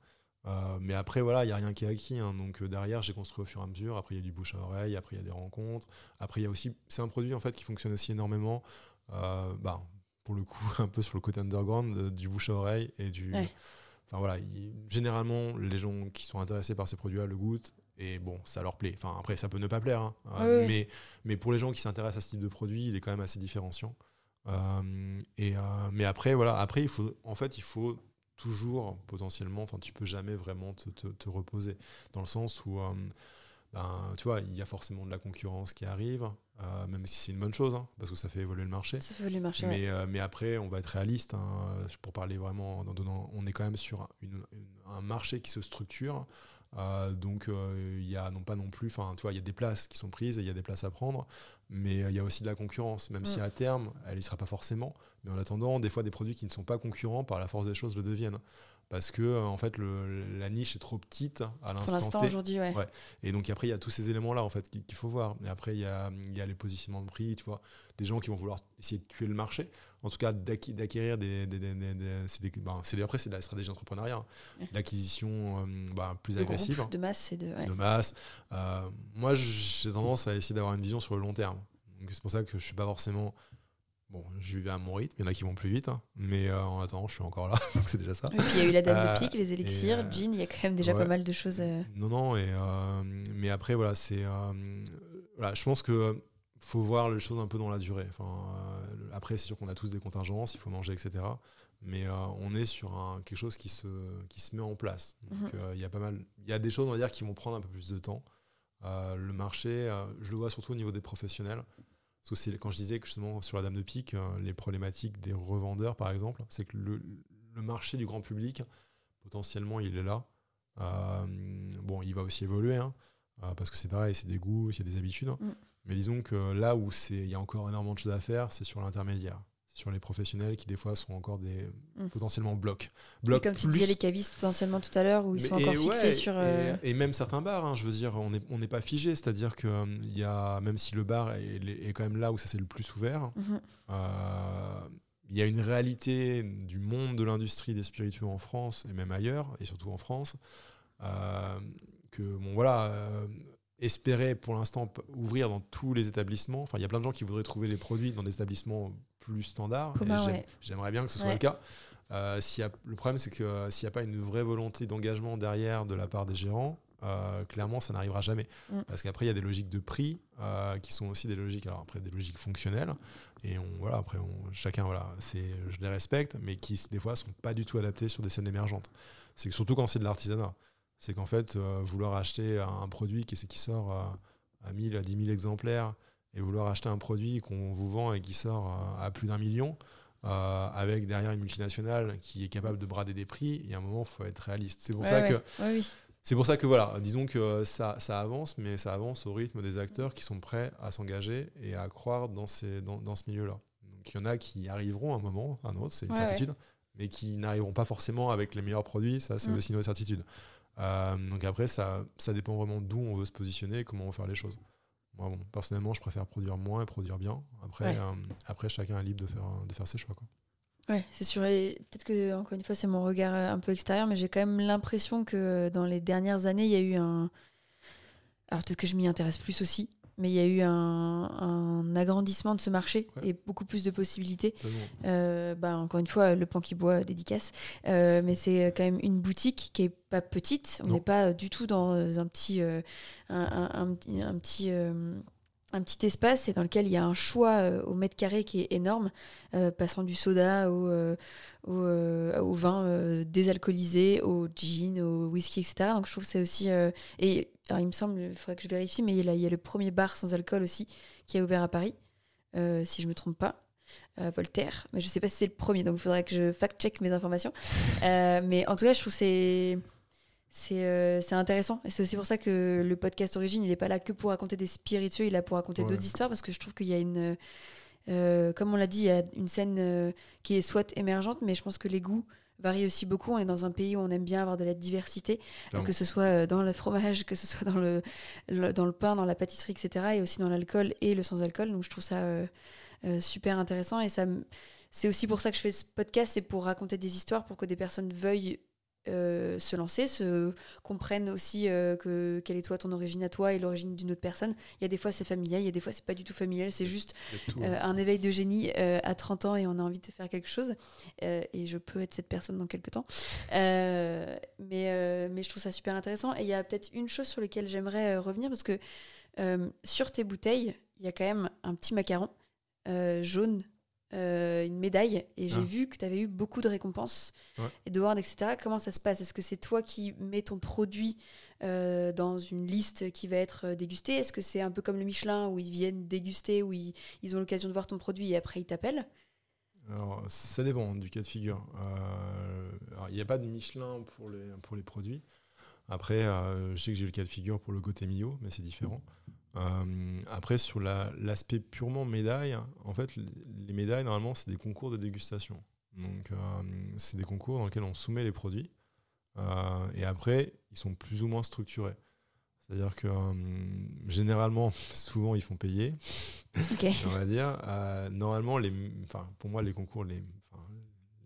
Mais après, voilà, il n'y a rien qui est acquis. Hein. donc derrière, j'ai construit au fur et à mesure. Après, il y a du bouche à oreille. Après, il y a des rencontres. Après, il y a aussi. C'est un produit en fait qui fonctionne aussi énormément. bah, pour le coup, un peu sur le côté underground, du bouche à oreille et du. Enfin voilà, généralement, les gens qui sont intéressés par ces produits-là le goûtent et bon, ça leur plaît. Enfin, après, ça peut ne pas plaire, hein. euh, mais, mais pour les gens qui s'intéressent à ce type de produit, il est quand même assez différenciant. Euh, et, euh, mais après, voilà, après, il faut, en fait, il faut toujours potentiellement, enfin, tu peux jamais vraiment te, te, reposer, dans le sens où, ben, tu vois, il y a forcément de la concurrence qui arrive, même si c'est une bonne chose, hein, parce que ça fait évoluer le marché. Ça fait évoluer le marché. Mais, mais après, on va être réaliste, hein, pour parler vraiment, on est quand même sur un marché qui se structure. Euh, donc euh, il y a non pas non plus, enfin tu vois, il y a des places qui sont prises et il y a des places à prendre, mais euh, il y a aussi de la concurrence, même si mm. à terme elle y sera pas forcément. Mais en attendant, des fois des produits qui ne sont pas concurrents par la force des choses le deviennent parce que euh, en fait le, la niche est trop petite à l'instant aujourd'hui ouais. et donc après il y a tous ces éléments là en fait qu'il faut voir. Mais après il y a, y a, les positionnements de prix tu vois. Des gens qui vont vouloir essayer de tuer le marché. En tout cas d'acquérir des, des, des, des ben, après c'est de la stratégie d'entrepreneuriat hein. l'acquisition euh, bah, plus agressive de masse et de, de masse. Euh, moi j'ai tendance à essayer d'avoir une vision sur le long terme. C'est pour ça que je suis pas forcément Bon, je vais à mon rythme, il y en a qui vont plus vite, hein. mais euh, en attendant, je suis encore là, donc c'est déjà ça. Et puis il y a eu la dame de euh, pique, les élixirs, euh, Jean, il y a quand même déjà pas mal de choses. Non, non, et, mais après, voilà, c'est. voilà, je pense que faut voir les choses un peu dans la durée. Enfin, après, c'est sûr qu'on a tous des contingences, il faut manger, etc. Mais on est sur un, quelque chose qui se, qui se met en place. Donc mhm. il y a pas mal. Il y a des choses, on va dire, qui vont prendre un peu plus de temps. le marché, je le vois surtout au niveau des professionnels. Parce que quand je disais que justement sur la dame de pique, euh, les problématiques des revendeurs, par exemple, c'est que le, marché du grand public, potentiellement, il est là. Euh, bon, il va aussi évoluer, hein, euh, parce que c'est pareil, c'est des goûts, a des habitudes. Mm. Mais disons que là où il y a encore énormément de choses à faire, c'est sur l'intermédiaire sur les professionnels qui des fois sont encore des mm. potentiellement blocs. blocs comme tu disais les cavistes potentiellement tout à l'heure où ils sont encore fixés sur euh, et, même certains bars hein, je veux dire on n'est on n'est pas figé c'est-à-dire que euh, il y a même si le bar est, est, quand même là où ça s'est le plus ouvert mhm. euh, il y a une réalité du monde de l'industrie des spiritueux en France et même ailleurs et surtout en France que bon voilà espérer pour l'instant ouvrir dans tous les établissements. Enfin, il y a plein de gens qui voudraient trouver les produits dans des établissements plus standards. J'aimerais bien que ce soit le cas. Euh, y a, le problème, c'est que euh, s'il n'y a pas une vraie volonté d'engagement derrière de la part des gérants, euh, clairement, ça n'arrivera jamais. Mm. Parce qu'après, il y a des logiques de prix euh, qui sont aussi des logiques, alors après, des logiques fonctionnelles. Et on, voilà, après, on, chacun, voilà, je les respecte, mais qui, des fois, sont pas du tout adaptés sur des scènes émergentes. C'est que surtout quand c'est de l'artisanat c'est qu'en fait, vouloir acheter un produit qui, qui sort à 1000, à 10 000 exemplaires et vouloir acheter un produit qu'on vous vend et qui sort à plus d'un million, euh, avec derrière une multinationale qui est capable de brader des prix, il y a un moment, il faut être réaliste. C'est pour, ça que, c'est pour ça que, voilà, disons que ça, ça, avance, mais ça avance au rythme des acteurs qui sont prêts à s'engager et à croire dans, ces, dans, dans ce milieu-là. Donc il y en a qui arriveront à un moment, à un autre, c'est une certitude, mais qui n'arriveront pas forcément avec les meilleurs produits, ça c'est mm. aussi une certitude. Euh, donc après, ça, ça dépend vraiment d'où on veut se positionner et comment on veut faire les choses. Moi, bon, personnellement, je préfère produire moins et produire bien. Après, euh, après chacun est libre de faire, de faire ses choix. Quoi. Ouais, c'est sûr. Et peut-être que, encore une fois, c'est mon regard un peu extérieur, mais j'ai quand même l'impression que dans les dernières années, il y a eu un. Alors peut-être que je m'y intéresse plus aussi, mais il y a eu un, agrandissement de ce marché et beaucoup plus de possibilités. Euh, bah, encore une fois, le pan qui boit dédicace, euh, mais c'est quand même une boutique qui est pas petite. On n'est pas du tout dans un petit, euh, un, petit un petit espace et dans lequel il y a un choix au mètre carré qui est énorme, passant du soda au, au, vin désalcoolisé, au gin, au whisky, etc. Donc je trouve que c'est aussi... et il me semble, il faudrait que je vérifie, mais il y, a, le premier bar sans alcool aussi qui a ouvert à Paris, euh, si je ne me trompe pas. Euh, Voltaire, mais je ne sais pas si c'est le premier, donc il faudrait que je fact-check mes informations. Euh, mais en tout cas, je trouve que c'est c'est intéressant. Et c'est aussi pour ça que le podcast Origine, il n'est pas là que pour raconter des spiritueux, il est là pour raconter d'autres histoires, parce que je trouve qu'il y a une... comme on l'a dit, il y a une scène qui est soit émergente, mais je pense que les goûts varie aussi beaucoup. On est dans un pays où on aime bien avoir de la diversité, que ce soit euh, dans le fromage, que ce soit dans le, dans le pain, dans la pâtisserie, etc. Et aussi dans l'alcool et le sans-alcool. Donc je trouve ça euh, super intéressant. Et ça, c'est aussi pour ça que je fais ce podcast, c'est pour raconter des histoires, pour que des personnes veuillent euh, se lancer, se comprennent aussi euh, que quelle est toi ton origine à toi et l'origine d'une autre personne. Il y a des fois c'est familial, il y a des fois c'est pas du tout familial, c'est juste euh, un éveil de génie à 30 ans et on a envie de faire quelque chose. et je peux être cette personne dans quelques temps. mais, mais je trouve ça super intéressant. Et il y a peut-être une chose sur laquelle j'aimerais revenir parce que sur tes bouteilles, il y a quand même un petit macaron jaune euh, une médaille et j'ai ah. vu que tu avais eu beaucoup de récompenses et de etc. Comment ça se passe? Est-ce que c'est toi qui mets ton produit euh, dans une liste qui va être euh, dégustée? Est-ce que c'est un peu comme le Michelin où ils viennent déguster, où ils, ont l'occasion de voir ton produit et après ils t'appellent? Alors, ça dépend du cas de figure. Il n'y a pas de Michelin pour les, pour les produits. Après, je sais que j'ai le cas de figure pour le côté Mio, mais c'est différent. Euh, après, sur l'aspect purement médaille, en fait, les médailles, normalement, c'est des concours de dégustation. Donc, euh, c'est des concours dans lesquels on soumet les produits. Euh, et après, ils sont plus ou moins structurés. C'est-à-dire que généralement, souvent, ils font payer. on va dire. normalement, les, pour moi, les concours les,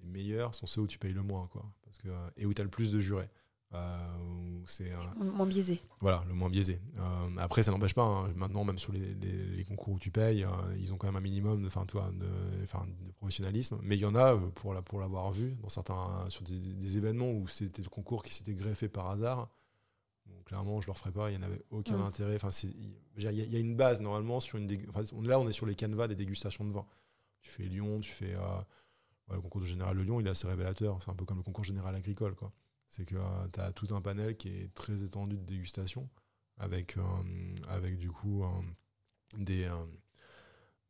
les, meilleurs sont ceux où tu payes le moins. Quoi, parce que, et où tu as le plus de jurés. Euh, c'est moins biaisé. Voilà, le moins biaisé. Euh, après, ça n'empêche pas. Hein. maintenant, même sur les, concours où tu payes, euh, ils ont quand même un minimum de, toi, de, de, professionnalisme. Mais il y en a pour pour l'avoir vu dans certains sur des, événements où c'était le concours qui s'était greffé par hasard. clairement, je leur ferai pas. Il n'y en avait aucun intérêt. Enfin, il y, a une base normalement sur une. là, on est sur les canevas des dégustations de vin. Tu fais Lyon, tu fais le concours de général de Lyon. Il est assez révélateur. C'est un peu comme le concours général agricole, quoi. C'est que euh, tu as tout un panel qui est très étendu de dégustation, avec, euh, avec du coup des.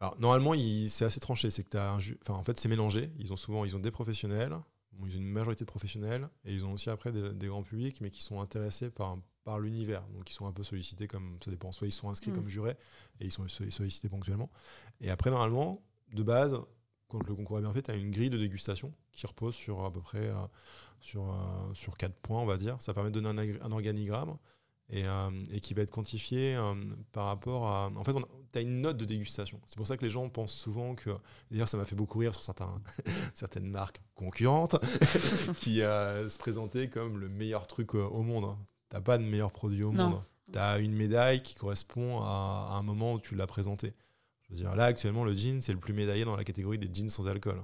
alors, normalement, c'est assez tranché. C'est que tu as enfin, en fait, c'est mélangé. Ils ont souvent ils ont des professionnels, ils ont une majorité de professionnels, et ils ont aussi après des, grands publics, mais qui sont intéressés par, par l'univers. Donc, ils sont un peu sollicités comme ça dépend. Soit ils sont inscrits mm. comme jurés, et ils sont sollicités ponctuellement. Et après, normalement, de base, quand le concours est bien fait, tu as une grille de dégustation qui repose sur à peu près euh, sur, euh, sur quatre points, on va dire. Ça permet de donner un, organigramme et, euh, et, qui va être quantifié par rapport à. En fait, tu as une note de dégustation. C'est pour ça que les gens pensent souvent que. D'ailleurs, ça m'a fait beaucoup rire sur certains, certaines marques concurrentes qui se présentaient comme le meilleur truc au monde. Tu pas de meilleur produit au monde. Tu as une médaille qui correspond à, à un moment où tu l'as présenté. Dire, là, actuellement, le jean, c'est le plus médaillé dans la catégorie des jeans sans alcool.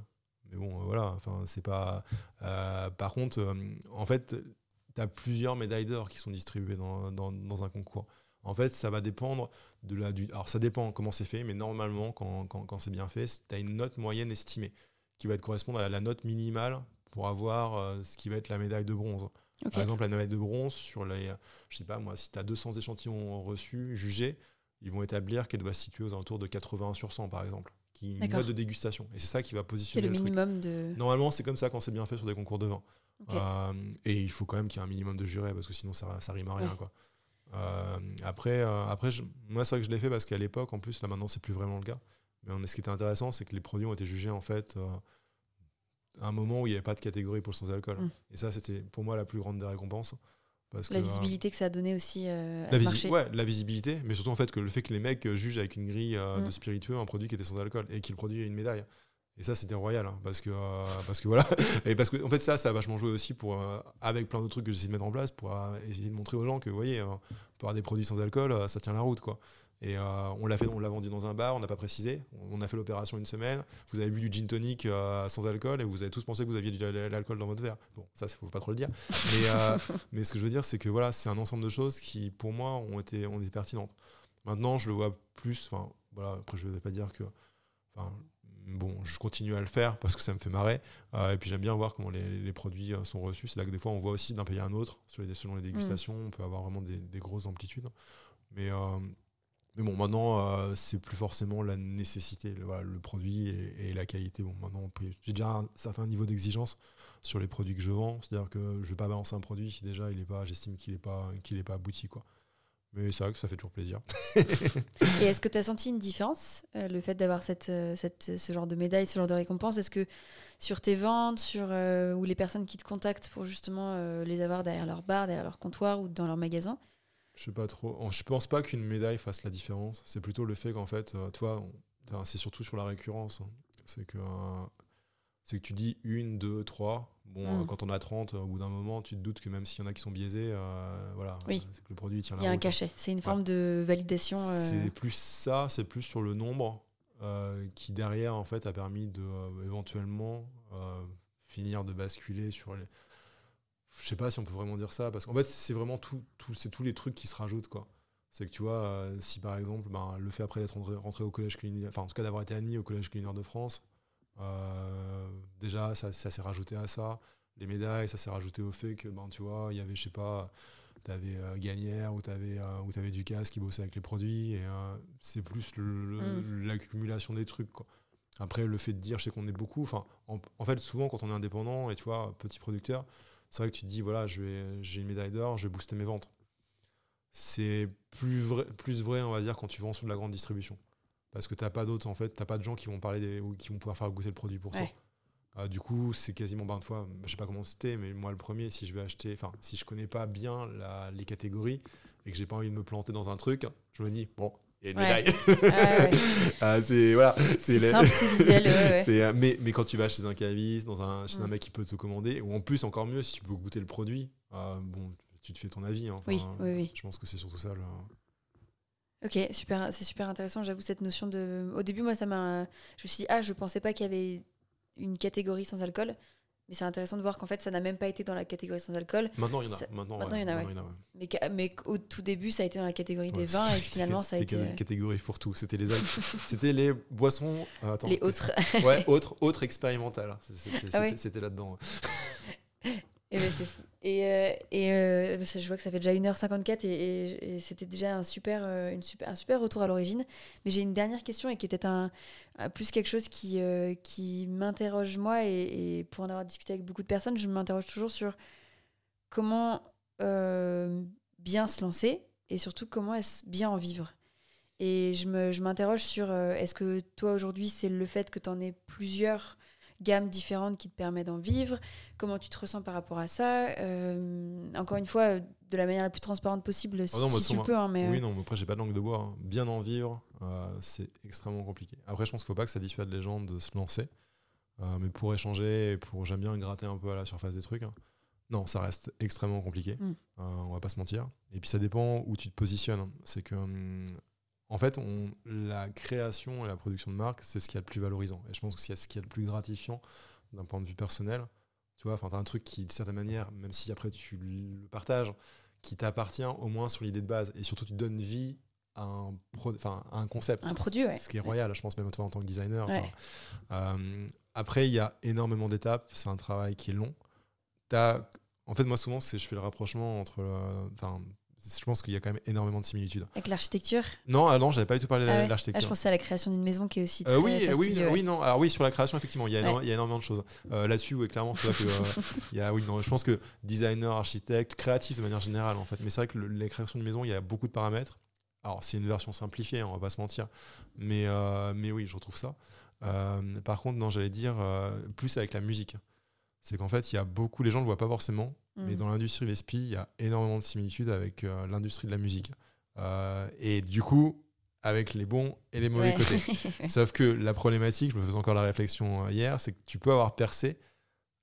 Mais bon, euh, voilà, enfin, c'est pas. Euh, par contre, euh, en fait, tu as plusieurs médailles d'or qui sont distribuées dans, dans, dans, un concours. En fait, ça va dépendre de la. Du, alors, ça dépend comment c'est fait, mais normalement, quand, quand, quand c'est bien fait, tu as une note moyenne estimée qui va être correspondre à la note minimale pour avoir ce qui va être la médaille de bronze. Par exemple, la médaille de bronze, sur les. Je sais pas moi, si tu as 200 échantillons reçus, jugés, ils vont établir qu'elle doit se situer aux alentours de 80 sur 100, par exemple. Qui une note de dégustation. Et c'est ça qui va positionner. C'est le, minimum de. Normalement, c'est comme ça quand c'est bien fait sur des concours de vin. Euh, et il faut quand même qu'il y ait un minimum de jurés parce que sinon ça, ça rime à rien. Quoi. Euh, après, euh, après moi, c'est vrai que je l'ai fait parce qu'à l'époque, en plus, là maintenant, c'est plus vraiment le cas. Mais ce qui était intéressant, c'est que les produits ont été jugés en fait à un moment où il n'y avait pas de catégorie pour le sans-alcool. Mm. Et ça, c'était pour moi la plus grande des récompenses la visibilité que ça a donné aussi euh, à la marché. Ouais, la visibilité, mais surtout en fait que le fait que les mecs jugent avec une grille euh, de mm. spiritueux un produit qui était sans alcool et qu'il produit une médaille. Et ça, c'était royal, hein, parce que euh, parce que voilà, et parce que en fait ça, ça a vachement joué aussi pour avec plein d'autres trucs que j'essaie de mettre en place pour essayer de montrer aux gens que, vous voyez, pour avoir des produits sans alcool, ça tient la route, quoi. Et euh, on l'a fait, on l'a vendu dans un bar, on n'a pas précisé. On a fait l'opération une semaine. Vous avez bu du gin tonic euh, sans alcool et vous avez tous pensé que vous aviez de l'alcool dans votre verre. Bon, ça, il faut pas trop le dire. Mais, euh, mais ce que je veux dire, c'est que voilà, c'est un ensemble de choses qui, pour moi, ont été, ont été pertinentes. Maintenant, je le vois plus. Enfin, voilà. Après, je ne vais pas dire que. Enfin, bon, je continue à le faire parce que ça me fait marrer. et puis j'aime bien voir comment les, produits sont reçus. C'est là que des fois, on voit aussi d'un pays à un autre, sur les, selon les dégustations, on peut avoir vraiment des, des grosses amplitudes. Mais mais bon, maintenant, euh, c'est plus forcément la nécessité, le, produit et, la qualité. Bon, maintenant, j'ai déjà un certain niveau d'exigence sur les produits que je vends. C'est-à-dire que je ne vais pas balancer un produit si déjà il est pas, j'estime qu'il n'est pas, qu'il est pas abouti. Quoi. Mais c'est vrai que ça fait toujours plaisir. et est-ce que tu as senti une différence, euh, le fait d'avoir cette, euh, cette, ce genre de médaille, ce genre de récompense? Est-ce que sur tes ventes, sur, ou les personnes qui te contactent pour justement les avoir derrière leur bar, derrière leur comptoir ou dans leur magasin, je sais pas trop. Je pense pas qu'une médaille fasse la différence. C'est plutôt le fait qu'en fait, euh, toi, C'est surtout sur la récurrence. hein. C'est que, euh, c'est que tu dis une, deux, trois. Bon, Mm. euh, quand on a 30, au bout d'un moment, tu te doutes que même s'il y en a qui sont biaisés, euh, voilà, Oui. c'est que le produit tient la Il y a un cachet. C'est une forme de validation. euh, C'est plus ça, c'est plus sur le nombre euh, qui derrière en fait a permis de éventuellement finir de basculer sur les. Je sais pas si on peut vraiment dire ça parce qu'en fait c'est vraiment tout, tout c'est tous les trucs qui se rajoutent quoi. C'est que tu vois euh, si par exemple ben, le fait après d'être rentré, rentré au collège culinaire, enfin en tout cas d'avoir été admis au collège culinaire de France, euh, déjà ça, ça s'est rajouté à ça. Les médailles, ça s'est rajouté au fait que ben tu vois il y avait je sais pas tu avais Gagnère ou tu avais, avais Ducasse qui bossait avec les produits. Et euh, c'est plus Mm. l'accumulation des trucs. Quoi. Après, le fait de dire, je sais qu'on est beaucoup. Enfin, en, en fait, souvent, quand on est indépendant et tu vois, petit producteur, c'est vrai que tu te dis, voilà, je vais- j'ai une médaille d'or, je vais booster mes ventes. C'est plus vrai, plus vrai, on va dire, quand tu vends sur de la grande distribution. Parce que tu n'as pas d'autres, en fait, tu pas de gens qui vont parler des, ou qui vont pouvoir faire goûter le produit pour toi. Euh, du coup, c'est quasiment, ben, une fois, je sais pas comment c'était, mais moi le premier, si je vais acheter, enfin, si je connais pas bien la- les catégories et que j'ai pas envie de me planter dans un truc, je me dis, bon, il y a une Ouais. médaille. ouais, ouais. Ah, c'est voilà, C'est simple, c'est visuel. mais, mais quand tu vas chez un caviste, dans un, chez un Mm. mec qui peut te commander, ou en plus, encore mieux, si tu peux goûter le produit, euh, bon, tu te fais ton avis. hein. Enfin, Oui, oui, oui. Je pense que c'est surtout ça. le- Ok, super, c'est super intéressant. J'avoue cette notion de. Au début, moi, ça m'a. Je me suis dit, ah, je pensais pas qu'il y avait une catégorie sans alcool. Mais c'est intéressant de voir qu'en fait, ça n'a même pas été dans la catégorie sans alcool. Maintenant, il y en a. Ça- Maintenant, maintenant, ouais, il y en a, ouais. ouais. Mais, mais qu'au tout début, ça a été dans la catégorie des vins et c'était- finalement, ça a c'était été. une euh, catégorie fourre-tout. C'était les, c'était les boissons. euh, attends, Les autres. Ouais, autres, autres expérimentales. C'était, c'était- Ah c'était là-dedans. Et, ben, c'est fou. Et, euh, et euh, je vois que ça fait déjà 1h54 et, et- c'était déjà un super, euh, une super, un super retour à l'origine. Mais j'ai une dernière question et qui est peut-être un, plus quelque chose qui, qui m'interroge moi et, pour en avoir discuté avec beaucoup de personnes, je m'interroge toujours sur comment bien se lancer et surtout comment bien en vivre. Et je me- je m'interroge sur est-ce que toi aujourd'hui c'est le fait que tu en aies plusieurs gammes différentes qui te permet d'en vivre Comment tu te ressens par rapport à ça Euh, Encore une fois, euh, de la manière la plus transparente possible, si, Ah non, si tu peux. hein, mais, euh, Oui, non, mais après, j'ai pas de langue de bois. hein. Bien en vivre, euh, c'est extrêmement compliqué. Après, je pense qu'il faut pas que ça dissuade les gens de se lancer. Euh, mais pour échanger, pour j'aime bien gratter un peu à la surface des trucs. hein. Non, ça reste extrêmement compliqué. Mm. Euh, on va pas se mentir. Et puis ça dépend où tu te positionnes. hein. C'est que, hum, en fait, on, la création et la production de marque, c'est ce qu'il y a de plus valorisant. Et je pense que c'est ce qu'il y a de plus gratifiant d'un point de vue personnel. Tu vois, enfin, t'as un truc qui, de certaine manière, même si après tu le partages, qui t'appartient au moins sur l'idée de base. Et surtout, tu donnes vie à un, pro- enfin, à un concept. Un produit, ouais. Ce qui est royal, je pense, même toi en tant que designer. Ouais. Euh, après, il y a énormément d'étapes. C'est un travail qui est long. T'as- En fait, moi, souvent, c'est je fais le rapprochement entre. le- Enfin, je pense qu'il y a quand même énormément de similitudes. Avec l'architecture Non, ah non, j'avais pas du tout parlé de Ah ouais. l'architecture. Ah, je pensais à la création d'une maison qui est aussi Euh, très oui, oui, ouais. oui, non. Alors oui, sur la création, effectivement, il y a, Ouais. énorme- il y a énormément de choses. Euh, Là-dessus, oui, clairement, je que, euh, il y a, oui, non, je pense que designer, architecte, créatif de manière générale, en fait. Mais c'est vrai que le- les créations de maison, il y a beaucoup de paramètres. Alors, c'est une version simplifiée, hein, on va pas se mentir. Mais, euh, mais oui, je retrouve ça. Euh, par contre, non, j'allais dire euh, plus avec la musique. C'est qu'en fait, il y a beaucoup, les gens ne le voient pas forcément, mais Mm. dans l'industrie de l'ESPI, il y a énormément de similitudes avec euh, l'industrie de la musique. Euh, et du coup, avec les bons et les mauvais Ouais. côtés. Sauf que la problématique, je me faisais encore la réflexion euh, hier, c'est que tu peux avoir percé,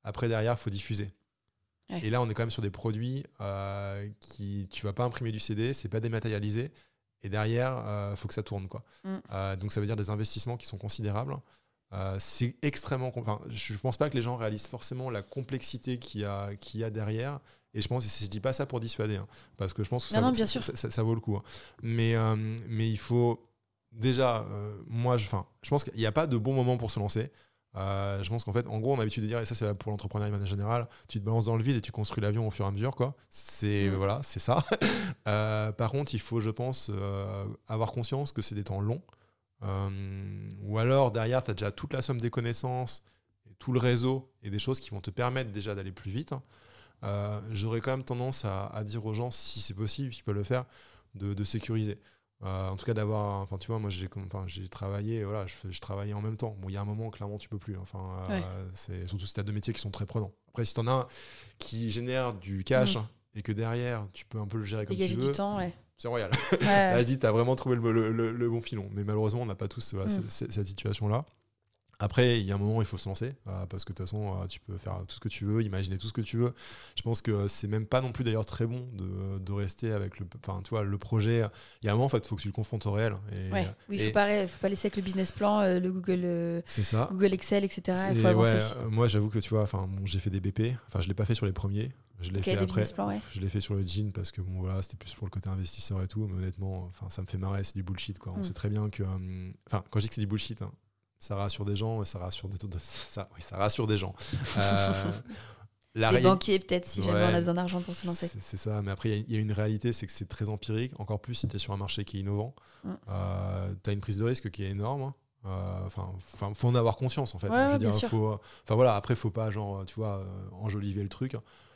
après derrière, il faut diffuser. Ouais. Et là, on est quand même sur des produits euh, qui, tu vas pas imprimer du CD, c'est pas dématérialisé, et derrière, il faut que ça tourne. Quoi. Mm. Donc ça veut dire des investissements qui sont considérables. Euh, c'est extrêmement. Enfin, je ne pense pas que les gens réalisent forcément la complexité qu'il y, a- qu'il y a derrière. Et je pense, et je dis pas ça pour dissuader, hein, parce que je pense que Non, ça, non, bien ça- sûr. ça- ça- ça vaut le coup. hein. Mais, euh, mais il faut déjà, euh, moi, je, je pense qu'il n'y a pas de bon moment pour se lancer. Je pense qu'en fait, en gros, on a l'habitude de dire, et ça c'est pour l'entrepreneuriat de manière générale, tu te balances dans le vide et tu construis l'avion au fur et à mesure, quoi. C'est Mm. voilà, c'est ça. Par contre, il faut, je pense, avoir conscience que c'est des temps longs. Euh, ou alors derrière, tu as déjà toute la somme des connaissances, et tout le réseau et des choses qui vont te permettre déjà d'aller plus vite. Euh, J'aurais quand même tendance à, à dire aux gens, si c'est possible, s'ils peuvent le faire, de, de sécuriser. Euh, en tout cas, d'avoir. Enfin, tu vois, moi, j'ai enfin, travaillé, voilà, je, travaillais en même temps. Bon, il y a un moment, clairement, tu peux plus. Enfin, euh, Ouais. c'est surtout si tu as deux métiers qui sont très prenants. Après, si tu en as un qui génère du cash Mm. et que derrière, tu peux un peu le gérer comme Dégager tu veux, du temps, ouais. C'est royal. Ouais, Là, je dis, tu as vraiment trouvé le, le- le- le bon filon. Mais malheureusement, on n'a pas tous voilà, Mm. cette situation-là. Après, il y a un moment où il faut se lancer, euh, parce que de toute façon, euh, tu peux faire tout ce que tu veux, imaginer tout ce que tu veux. Je pense que c'est même pas non plus d'ailleurs très bon de, de rester avec le, enfin, tu vois, le projet. Il y a un moment, en fait, il faut que tu le confrontes au réel. Et, ouais. Oui, il et faut pas, faut pas laisser avec le business plan, euh, le Google, C'est ça. Google Excel, etc. Faut ouais, moi, j'avoue que tu vois, bon, j'ai fait des BP. Enfin, je l'ai pas fait sur les premiers. Je l'ai fait après. business plans, ouais. Je l'ai fait sur le jean parce que bon voilà, c'était plus pour le côté investisseur et tout. Mais honnêtement, enfin, ça me fait marrer, c'est du bullshit quoi. On Mm. sait très bien que, euh, enfin, quand je dis que c'est du bullshit, hein, ça rassure des gens, ça rassure des, ça, oui, ça rassure des gens. Euh, la Les banquiers, peut-être, si jamais Ouais. on a besoin d'argent pour se lancer. c'est ça, mais après, il y a- il y, a une réalité, c'est que c'est très empirique, encore plus si tu es sur un marché qui est innovant. Mm. tu as une prise de risque qui est énorme. hein. Euh, Enfin, faut en avoir conscience en fait. Ouais, Je veux dire, faut, voilà, après, faut pas genre, tu vois, euh, enjoliver le truc.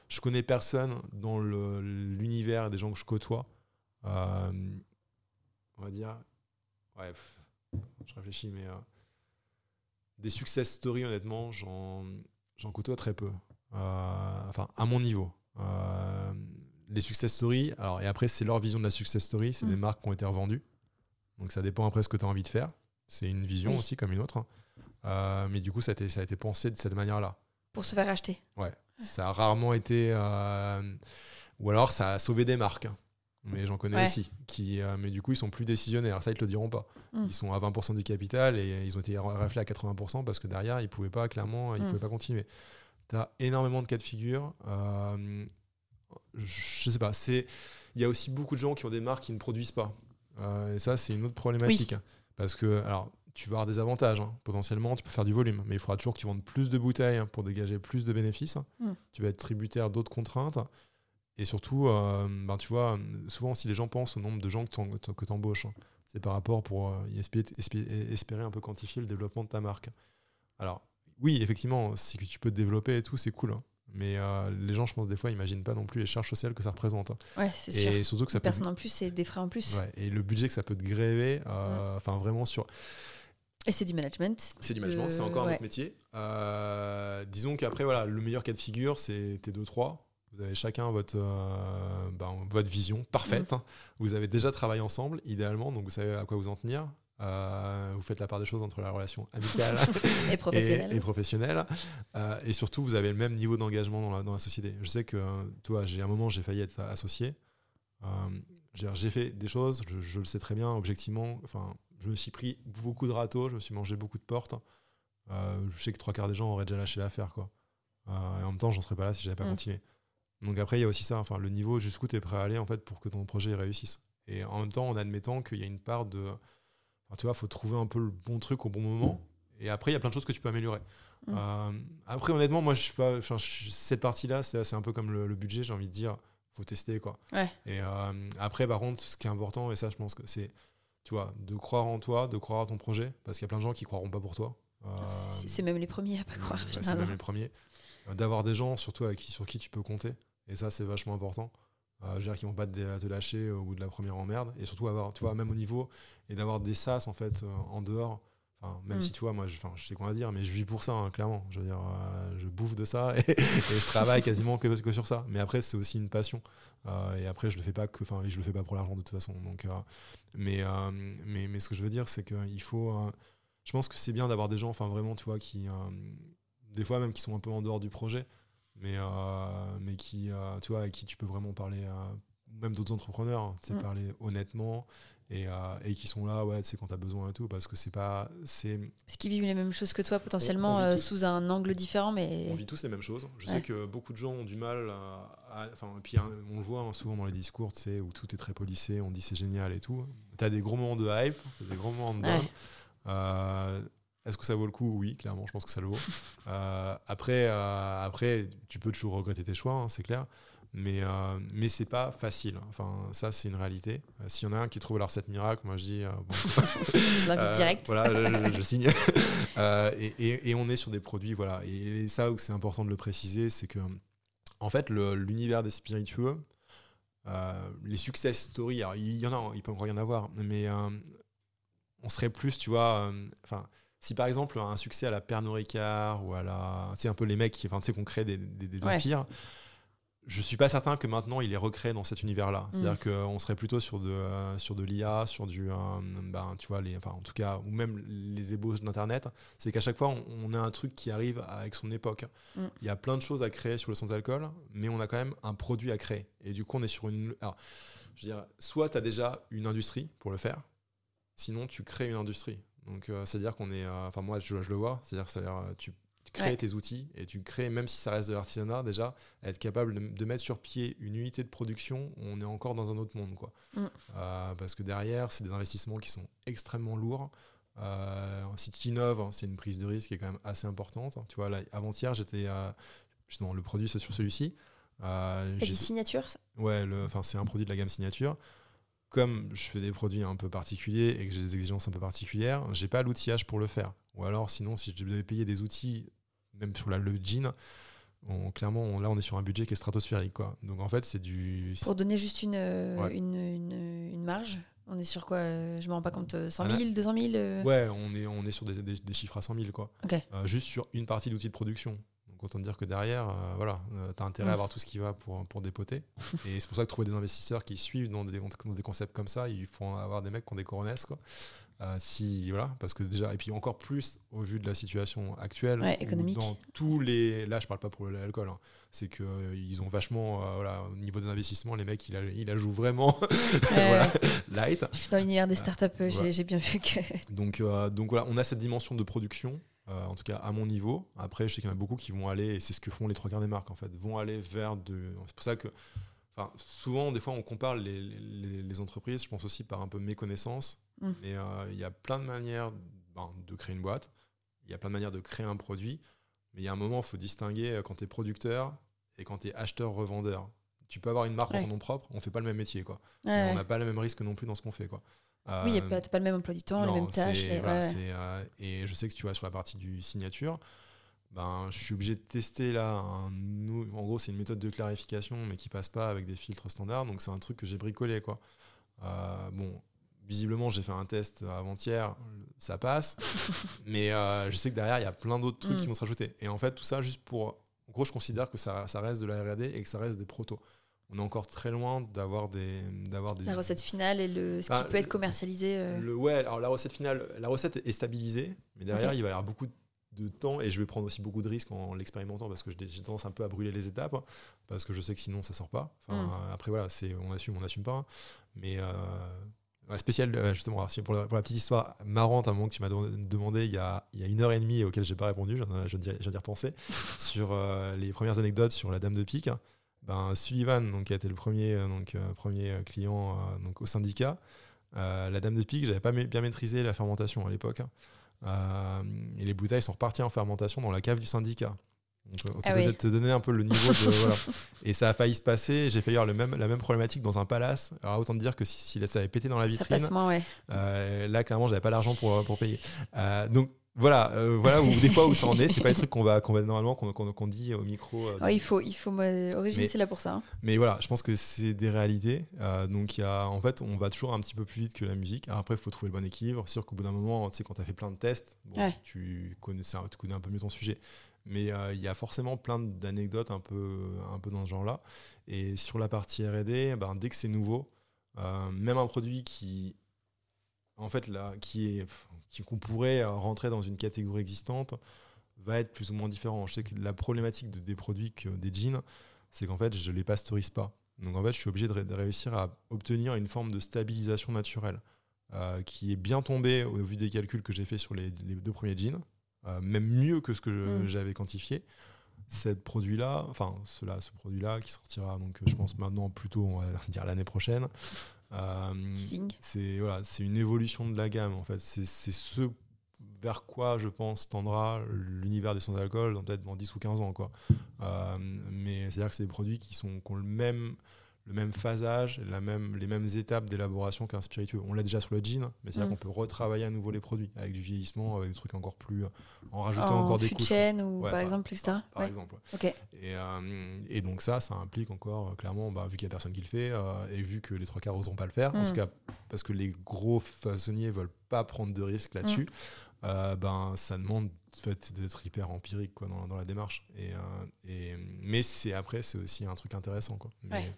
Je connais personne dans l'univers des gens que je côtoie. euh, on va dire, ouais, pff, je réfléchis, mais euh, des success stories, honnêtement, j'en côtoie très peu. Euh, enfin, à mon niveau. Euh, les success stories, alors, et après, c'est leur vision de la success story, c'est Mm. des marques qui ont été revendues. Donc, ça dépend après ce que tu as envie de faire. C'est une vision Oui. aussi, comme une autre. hein. Euh, mais du coup, ça a été, ça a été pensé de cette manière-là. Pour se faire acheter. Ça a rarement été. ou alors, ça a sauvé des marques. hein. Mais j'en connais Ouais. aussi. Qui, euh, mais du coup, ils sont plus décisionnaires. Ça, ils te le diront pas. Mm. Ils sont à 20% du capital et ils ont été raflés à 80% parce que derrière, ils pouvaient pas, clairement, ils Mm. pouvaient pas continuer. Tu as énormément de cas de figure. Euh, je sais pas. c'est Il y a aussi beaucoup de gens qui ont des marques qui ne produisent pas. Euh, et ça, c'est une autre problématique. Parce que, alors, tu vas avoir des avantages. hein. Potentiellement, tu peux faire du volume, mais il faudra toujours que tu vendes plus de bouteilles pour dégager plus de bénéfices. Mm. Tu vas être tributaire d'autres contraintes. Et surtout, euh, ben, tu vois, souvent, si les gens pensent au nombre de gens que tu embauches, c'est par rapport pour euh, espérer, un peu quantifier le développement de ta marque. Alors, oui, effectivement, si tu peux te développer et tout, c'est cool. hein. Mais euh, les gens, je pense, des fois, imaginent pas non plus les charges sociales que ça représente. hein. Ouais, c'est sûr. Et surtout que ça Une peut personne en plus, c'est des frais en plus. Ouais, et le budget que ça peut te gréver, euh, enfin vraiment sur. Et c'est du management. C'est du management, Euh, c'est encore un autre métier. Euh, disons qu'après, voilà, le meilleur cas de figure, c'est tes deux, trois. Vous avez chacun votre, euh, ben, votre vision parfaite. Mm. Vous avez déjà travaillé ensemble, idéalement, donc vous savez à quoi vous en tenir. Euh, vous faites la part des choses entre la relation amicale Et professionnel. et, et professionnelle. Euh, et surtout, vous avez le même niveau d'engagement dans la, dans la société. Je sais que, toi, j'ai un moment, j'ai failli être associé. J'ai fait des choses, je, je le sais très bien, objectivement. Enfin, je me suis pris beaucoup de râteaux, je me suis mangé beaucoup de portes. Je sais que trois quarts des gens auraient déjà lâché l'affaire, quoi. Et en même temps, j'en serais pas là si j'avais pas Mm. continué. Donc après, il y a aussi ça, enfin, le niveau jusqu'où tu es prêt à aller en fait pour que ton projet réussisse. Et en même temps, en admettant qu'il y a une part de, enfin, tu vois, faut trouver un peu le bon truc au bon moment. Et après, il y a plein de choses que tu peux améliorer. Mm. Euh, après, honnêtement, moi, je suis pas, enfin, cette partie-là, c'est un peu comme le, le budget. J'ai envie de dire, faut tester, quoi. Ouais. Et euh, après, par contre, ce qui est important, et ça, je pense que c'est, tu vois, de croire en toi, de croire à ton projet, parce qu'il y a plein de gens qui croiront pas pour toi. Euh, C'est c'est même les premiers à pas croire. Ouais, c'est même les premiers. D'avoir des gens, surtout avec qui, sur qui tu peux compter. Et ça, c'est vachement important. Euh, je veux dire qu'ils vont pas te, te lâcher au bout de la première emmerde. Et surtout, avoir, tu vois, même au niveau, et d'avoir des sas, en fait, euh, en dehors. Enfin, même Mm. si, tu vois, moi, je, sais quoi dire, mais je vis pour ça, hein, clairement. Je veux dire, euh, je bouffe de ça et, et je travaille quasiment que, que sur ça. Mais après, c'est aussi une passion. Euh, et après, je le fais pas que, enfin, je le fais pas pour l'argent de toute façon. Donc, euh, mais, mais, mais ce que je veux dire, c'est qu'il faut. je pense que c'est bien d'avoir des gens, enfin, vraiment, tu vois, qui. des fois même qui sont un peu en dehors du projet, mais, euh, mais qui, euh, tu vois, avec qui tu peux vraiment parler, euh, même d'autres entrepreneurs, hein, sais, Mm. parler honnêtement et, euh, et qui sont là, ouais, sais, quand tu as besoin et tout, parce que c'est pas. c'est Parce qu'ils vivent les mêmes choses que toi, potentiellement euh, sous un angle différent, mais. On vit tous les mêmes choses. Je Ouais. sais que beaucoup de gens ont du mal à. à- Enfin, et puis hein, on le voit hein, souvent dans les discours, tu sais, où tout est très policé, on dit c'est génial et tout. Tu as des gros moments de hype, t'as des gros moments de. Ouais. Euh, Est-ce que ça vaut le coup? Oui, clairement, je pense que ça le vaut. Euh, après, euh, après, tu peux toujours regretter tes choix, hein, c'est clair. Mais, euh, mais c'est pas facile. Enfin, ça, c'est une réalité. Euh, S'il y en a un qui trouve la recette miracle, moi je dis. bon, Je l'invite direct. Voilà, je, je- je signe. Et, et- et on est sur des produits, voilà. Et ça où c'est important de le préciser, c'est que, en fait, l'univers des spiritueux, les success stories, alors, il y en a, il peut encore y en avoir, mais on serait plus, tu vois, euh, enfin. Si par exemple un succès à la Pernod Ricard ou à la, tu sais un peu les mecs qui, enfin tu sais qu'on crée des, des- des Ouais. empires, je suis pas certain que maintenant il est recréé dans cet univers-là. Mm. C'est-à-dire qu'on serait plutôt sur de, euh, sur de l'IA, sur du, euh, ben, tu vois, les, enfin, en tout cas, ou même les ébauches d'Internet. C'est qu'à chaque fois, on, on a un truc qui arrive avec son époque. Mm. Il y a plein de choses à créer sur le sans-alcool, mais on a quand même un produit à créer. Et du coup, on est sur une. Alors, je veux dire, soit tu as déjà une industrie pour le faire, sinon tu crées une industrie. Donc, euh, c'est-à-dire qu'on est. euh, Enfin, moi, je, je le vois. C'est-à-dire, c'est-à-dire, euh, tu, tu crées Ouais. tes outils et tu crées, même si ça reste de l'artisanat, déjà, être capable de, de mettre sur pied une unité de production, on est encore dans un autre monde. Quoi. Mm. Euh, parce que derrière, c'est des investissements qui sont extrêmement lourds. Euh, si tu innoves, c'est une prise de risque qui est quand même assez importante. Tu vois, là, avant-hier, j'étais. justement, le produit, c'est sur celui-ci. Euh, T'as j'ai- dit signature Ouais, enfin, c'est un produit de la gamme signature. Comme je fais des produits un peu particuliers et que j'ai des exigences un peu particulières, j'ai pas l'outillage pour le faire. Ou alors, sinon, si je devais payer des outils, même sur la, le jean, on- clairement, on- là, on est sur un budget qui est stratosphérique. Quoi. Donc, en fait, c'est du. Pour donner juste une, euh, Ouais. une, une, une marge, on est sur quoi euh, Je me rends pas compte. euh, 100 Ah 000, 200 000 euh, Ouais, on est, on est sur des, des- des chiffres à 100 000, quoi. Euh, juste sur une partie d'outils de production. Autant dire que derrière, euh, voilà, tu as intérêt à avoir tout ce qui va pour, pour dépoter. Et c'est pour ça que trouver des investisseurs qui suivent dans des, dans des concepts comme ça, il faut avoir des mecs qui ont des coronesses, quoi. Euh, si, voilà, parce que déjà, et puis encore plus au vu de la situation actuelle, Ouais, économique. dans tous les, là je parle pas pour l'alcool, hein, c'est que euh, ils ont vachement, euh, voilà, au niveau des investissements, les mecs, ils la, ils la jouent vraiment voilà, light. Je suis dans l'univers des startups, euh, j'ai bien vu que. Donc, euh, donc voilà, on a cette dimension de production, euh, en tout cas à mon niveau. Après, je sais qu'il y en a beaucoup qui vont aller, et c'est ce que font les trois quarts des marques en fait, vont aller vers de. C'est pour ça que, enfin, souvent, des fois, on compare les, les- les entreprises, je pense aussi par un peu méconnaissance. Mm. Mais euh, il y a plein de manières ben, de créer une boîte, il y a plein de manières de créer un produit, mais il y a un moment, il faut distinguer euh, quand tu es producteur et quand tu es acheteur-revendeur. Tu peux avoir une marque en ton nom propre, on fait pas le même métier, quoi. Ouais, Et ouais. on n'a pas le même risque non plus dans ce qu'on fait, quoi. Oui, y a Euh, pas- le même emploi du temps, les mêmes tâches. voilà, ouais, euh, et je sais que tu vois sur la partie du signature, ben, je suis obligé de tester là. Un, en gros, c'est une méthode de clarification, mais qui passe pas avec des filtres standards. Donc c'est un truc que j'ai bricolé, quoi. Euh, bon, visiblement, j'ai fait un test avant-hier, ça passe, mais euh, je sais que derrière, il y a plein d'autres trucs Mm. qui vont se rajouter. Et en fait, tout ça juste pour. En gros, je considère que ça, ça reste de la R&D et que ça reste des protos. On est encore très loin d'avoir des, d'avoir des La recette finale et le, ce qui peut être commercialisé. euh, le, ouais, alors la recette finale, la recette est stabilisée, mais derrière, il va y avoir beaucoup de temps et je vais prendre aussi beaucoup de risques en l'expérimentant parce que j'ai tendance un peu à brûler les étapes hein, parce que je sais que sinon ça sort pas. Enfin, Mm. euh, Après, voilà, c'est on assume, on assume pas. hein. Mais euh, spécial, euh, justement, pour, la, pour la petite histoire marrante, à un moment que tu m'as de- demandé il y, a, il y a une heure et demie auquel j'ai pas répondu, j'en ai- je viens d'y repenser, sur euh, les premières anecdotes sur la Dame de Pique. Ben, Sullivan, donc, qui a été le premier, euh, donc, euh, premier euh, client donc, au syndicat, la Dame de Pique, j'avais pas bien maîtrisé la fermentation à l'époque. hein. Et les bouteilles sont reparties en fermentation dans la cave du syndicat. Donc, euh, Ah oui. te donner un peu le niveau de. voilà. Et ça a failli se passer. J'ai failli avoir le même, la même problématique dans un palace. Alors autant te dire que si, si ça avait pété dans la vitrine, passe moins, ouais. euh, là clairement j'avais pas l'argent pour, pour payer. Euh, donc voilà, euh, voilà où, des fois où ça en est. C'est pas des trucs qu'on va, qu'on va normalement qu'on qu'on- qu'on dit au micro. euh, Ouais, il faut, il faut. Origine, c'est là pour ça. hein. mais voilà, je pense que c'est des réalités. Euh, donc, il y a, en fait, on va toujours un petit peu plus vite que la musique. Alors après, il faut trouver le bon équilibre. C'est sûr qu'au bout d'un moment, tu sais, quand tu as fait plein de tests, bon, Ouais. tu, connais, ça- tu connais un peu mieux ton sujet. Mais euh, il y a forcément plein d'anecdotes un peu, un peu dans ce genre-là. Et sur la partie RD, ben, dès que c'est nouveau, même un produit qui, en fait, là, qui est, qu'on pourrait euh, rentrer dans une catégorie existante, va être plus ou moins différent. Je sais que la problématique de- des produits que des jeans, c'est qu'en fait, je les pasteurise pas. Donc en fait, je suis obligé de, ré- de réussir à obtenir une forme de stabilisation naturelle euh, qui est bien tombée au vu des calculs que j'ai fait sur les, les deux premiers jeans, euh, même mieux que ce que Mm. j'avais quantifié. Cette produit-là, enfin cela, ce produit-là qui sortira donc je pense maintenant plutôt on va dire l'année prochaine. Euh, c'est voilà, c'est une évolution de la gamme en fait. C'est c'est ce vers quoi je pense tendra l'univers du sans-alcool dans peut-être dans 10 ou 15 ans quoi. Euh, mais c'est-à-dire que c'est des produits qui sont qui ont le même le même phasage, la même, les mêmes étapes d'élaboration qu'un spiritueux. On l'a déjà sur le gin, mais c'est-à-dire Mm. qu'on peut retravailler à nouveau les produits avec du vieillissement, avec des trucs encore plus. en rajoutant En encore des couches. ou Ouais, par exemple, etc. Par Ouais. exemple. ouais. Ok. Et, euh, et donc ça, ça implique encore, euh, clairement, bah, vu qu'il n'y a personne qui le fait, euh, et vu que les trois quarts n'oseront pas le faire, en Mm. tout cas parce que les gros façonniers veulent pas prendre de risques là-dessus, Mm. euh, ben, ça demande en fait, d'être hyper empirique quoi, dans, dans la démarche. Et, euh, et, mais c'est, après, c'est aussi un truc intéressant. Quoi. Mais.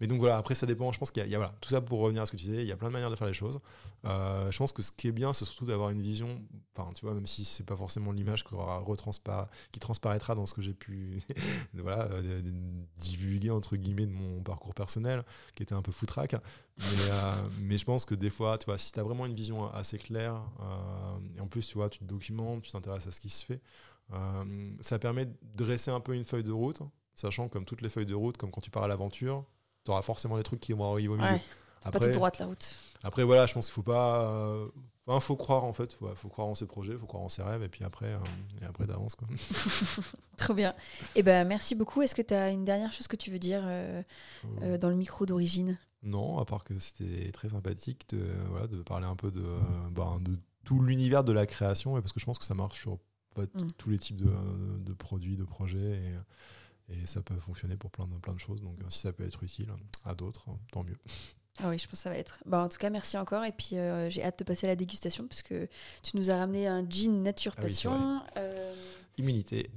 Mais donc voilà, après ça dépend, je pense qu'il y a, voilà, tout ça pour revenir à ce que tu disais, il y a plein de manières de faire les choses. Euh, je pense que ce qui est bien, c'est surtout d'avoir une vision, enfin tu vois, même si c'est pas forcément l'image qui, qui transparaîtra dans ce que j'ai pu voilà, euh, divulguer entre guillemets de mon parcours personnel, qui était un peu foutraque. Mais, euh, mais je pense que des fois, tu vois, si tu as vraiment une vision assez claire, et en plus tu vois, tu te documentes, tu t'intéresses à ce qui se fait, ça permet de dresser un peu une feuille de route, sachant comme toutes les feuilles de route, comme quand tu pars à l'aventure, tu auras forcément des trucs qui vont arriver au milieu. Ouais. Pas toute droite la route. Après, voilà, je pense qu'il faut pas. euh, Enfin, faut croire en fait. Il faut croire en ses projets, faut croire en ses rêves, et puis après, euh, et après t'avances quoi. Trop bien. Et ben merci beaucoup. Est-ce que tu as une dernière chose que tu veux dire euh, euh, dans le micro d'origine? Non, à part que c'était très sympathique de, voilà, de parler un peu de, euh, ben, de tout l'univers de la création, et parce que je pense que ça marche sur en fait, Mm. tous les types de, de produits, de projets, et, et ça peut fonctionner pour plein de, plein de choses. Donc, euh, si ça peut être utile à d'autres, tant mieux. Ah oui, je pense que ça va être. Bah, en tout cas, merci encore. Et puis, euh, j'ai hâte de passer à la dégustation parce que tu nous as ramené un gin nature Ah oui, passion, euh, Immunité.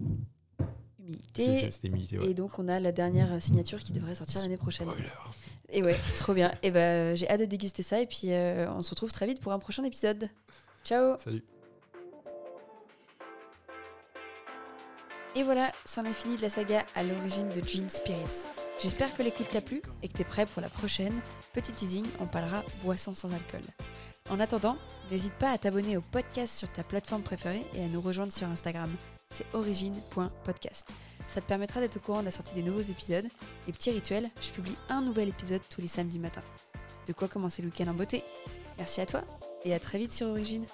Humilité. c'est- C'était immunité, ouais. Et donc, on a la dernière signature qui devrait sortir l'année prochaine. Spoiler. Et ouais, trop bien. Et ben, j'ai hâte de déguster ça. Et puis, euh, on se retrouve très vite pour un prochain épisode. Ciao Salut. Et voilà, c'en est fini de la saga à l'origine de Gin Spirits. J'espère que l'écoute t'a plu et que t'es prêt pour la prochaine. Petit teasing, on parlera boisson sans alcool. En attendant, n'hésite pas à t'abonner au podcast sur ta plateforme préférée et à nous rejoindre sur Instagram. C'est origine.podcast. Ça te permettra d'être au courant de la sortie des nouveaux épisodes. Et petit rituel, je publie un nouvel épisode tous les samedis matins. De quoi commencer le week-end en beauté. Merci à toi et à très vite sur Origine.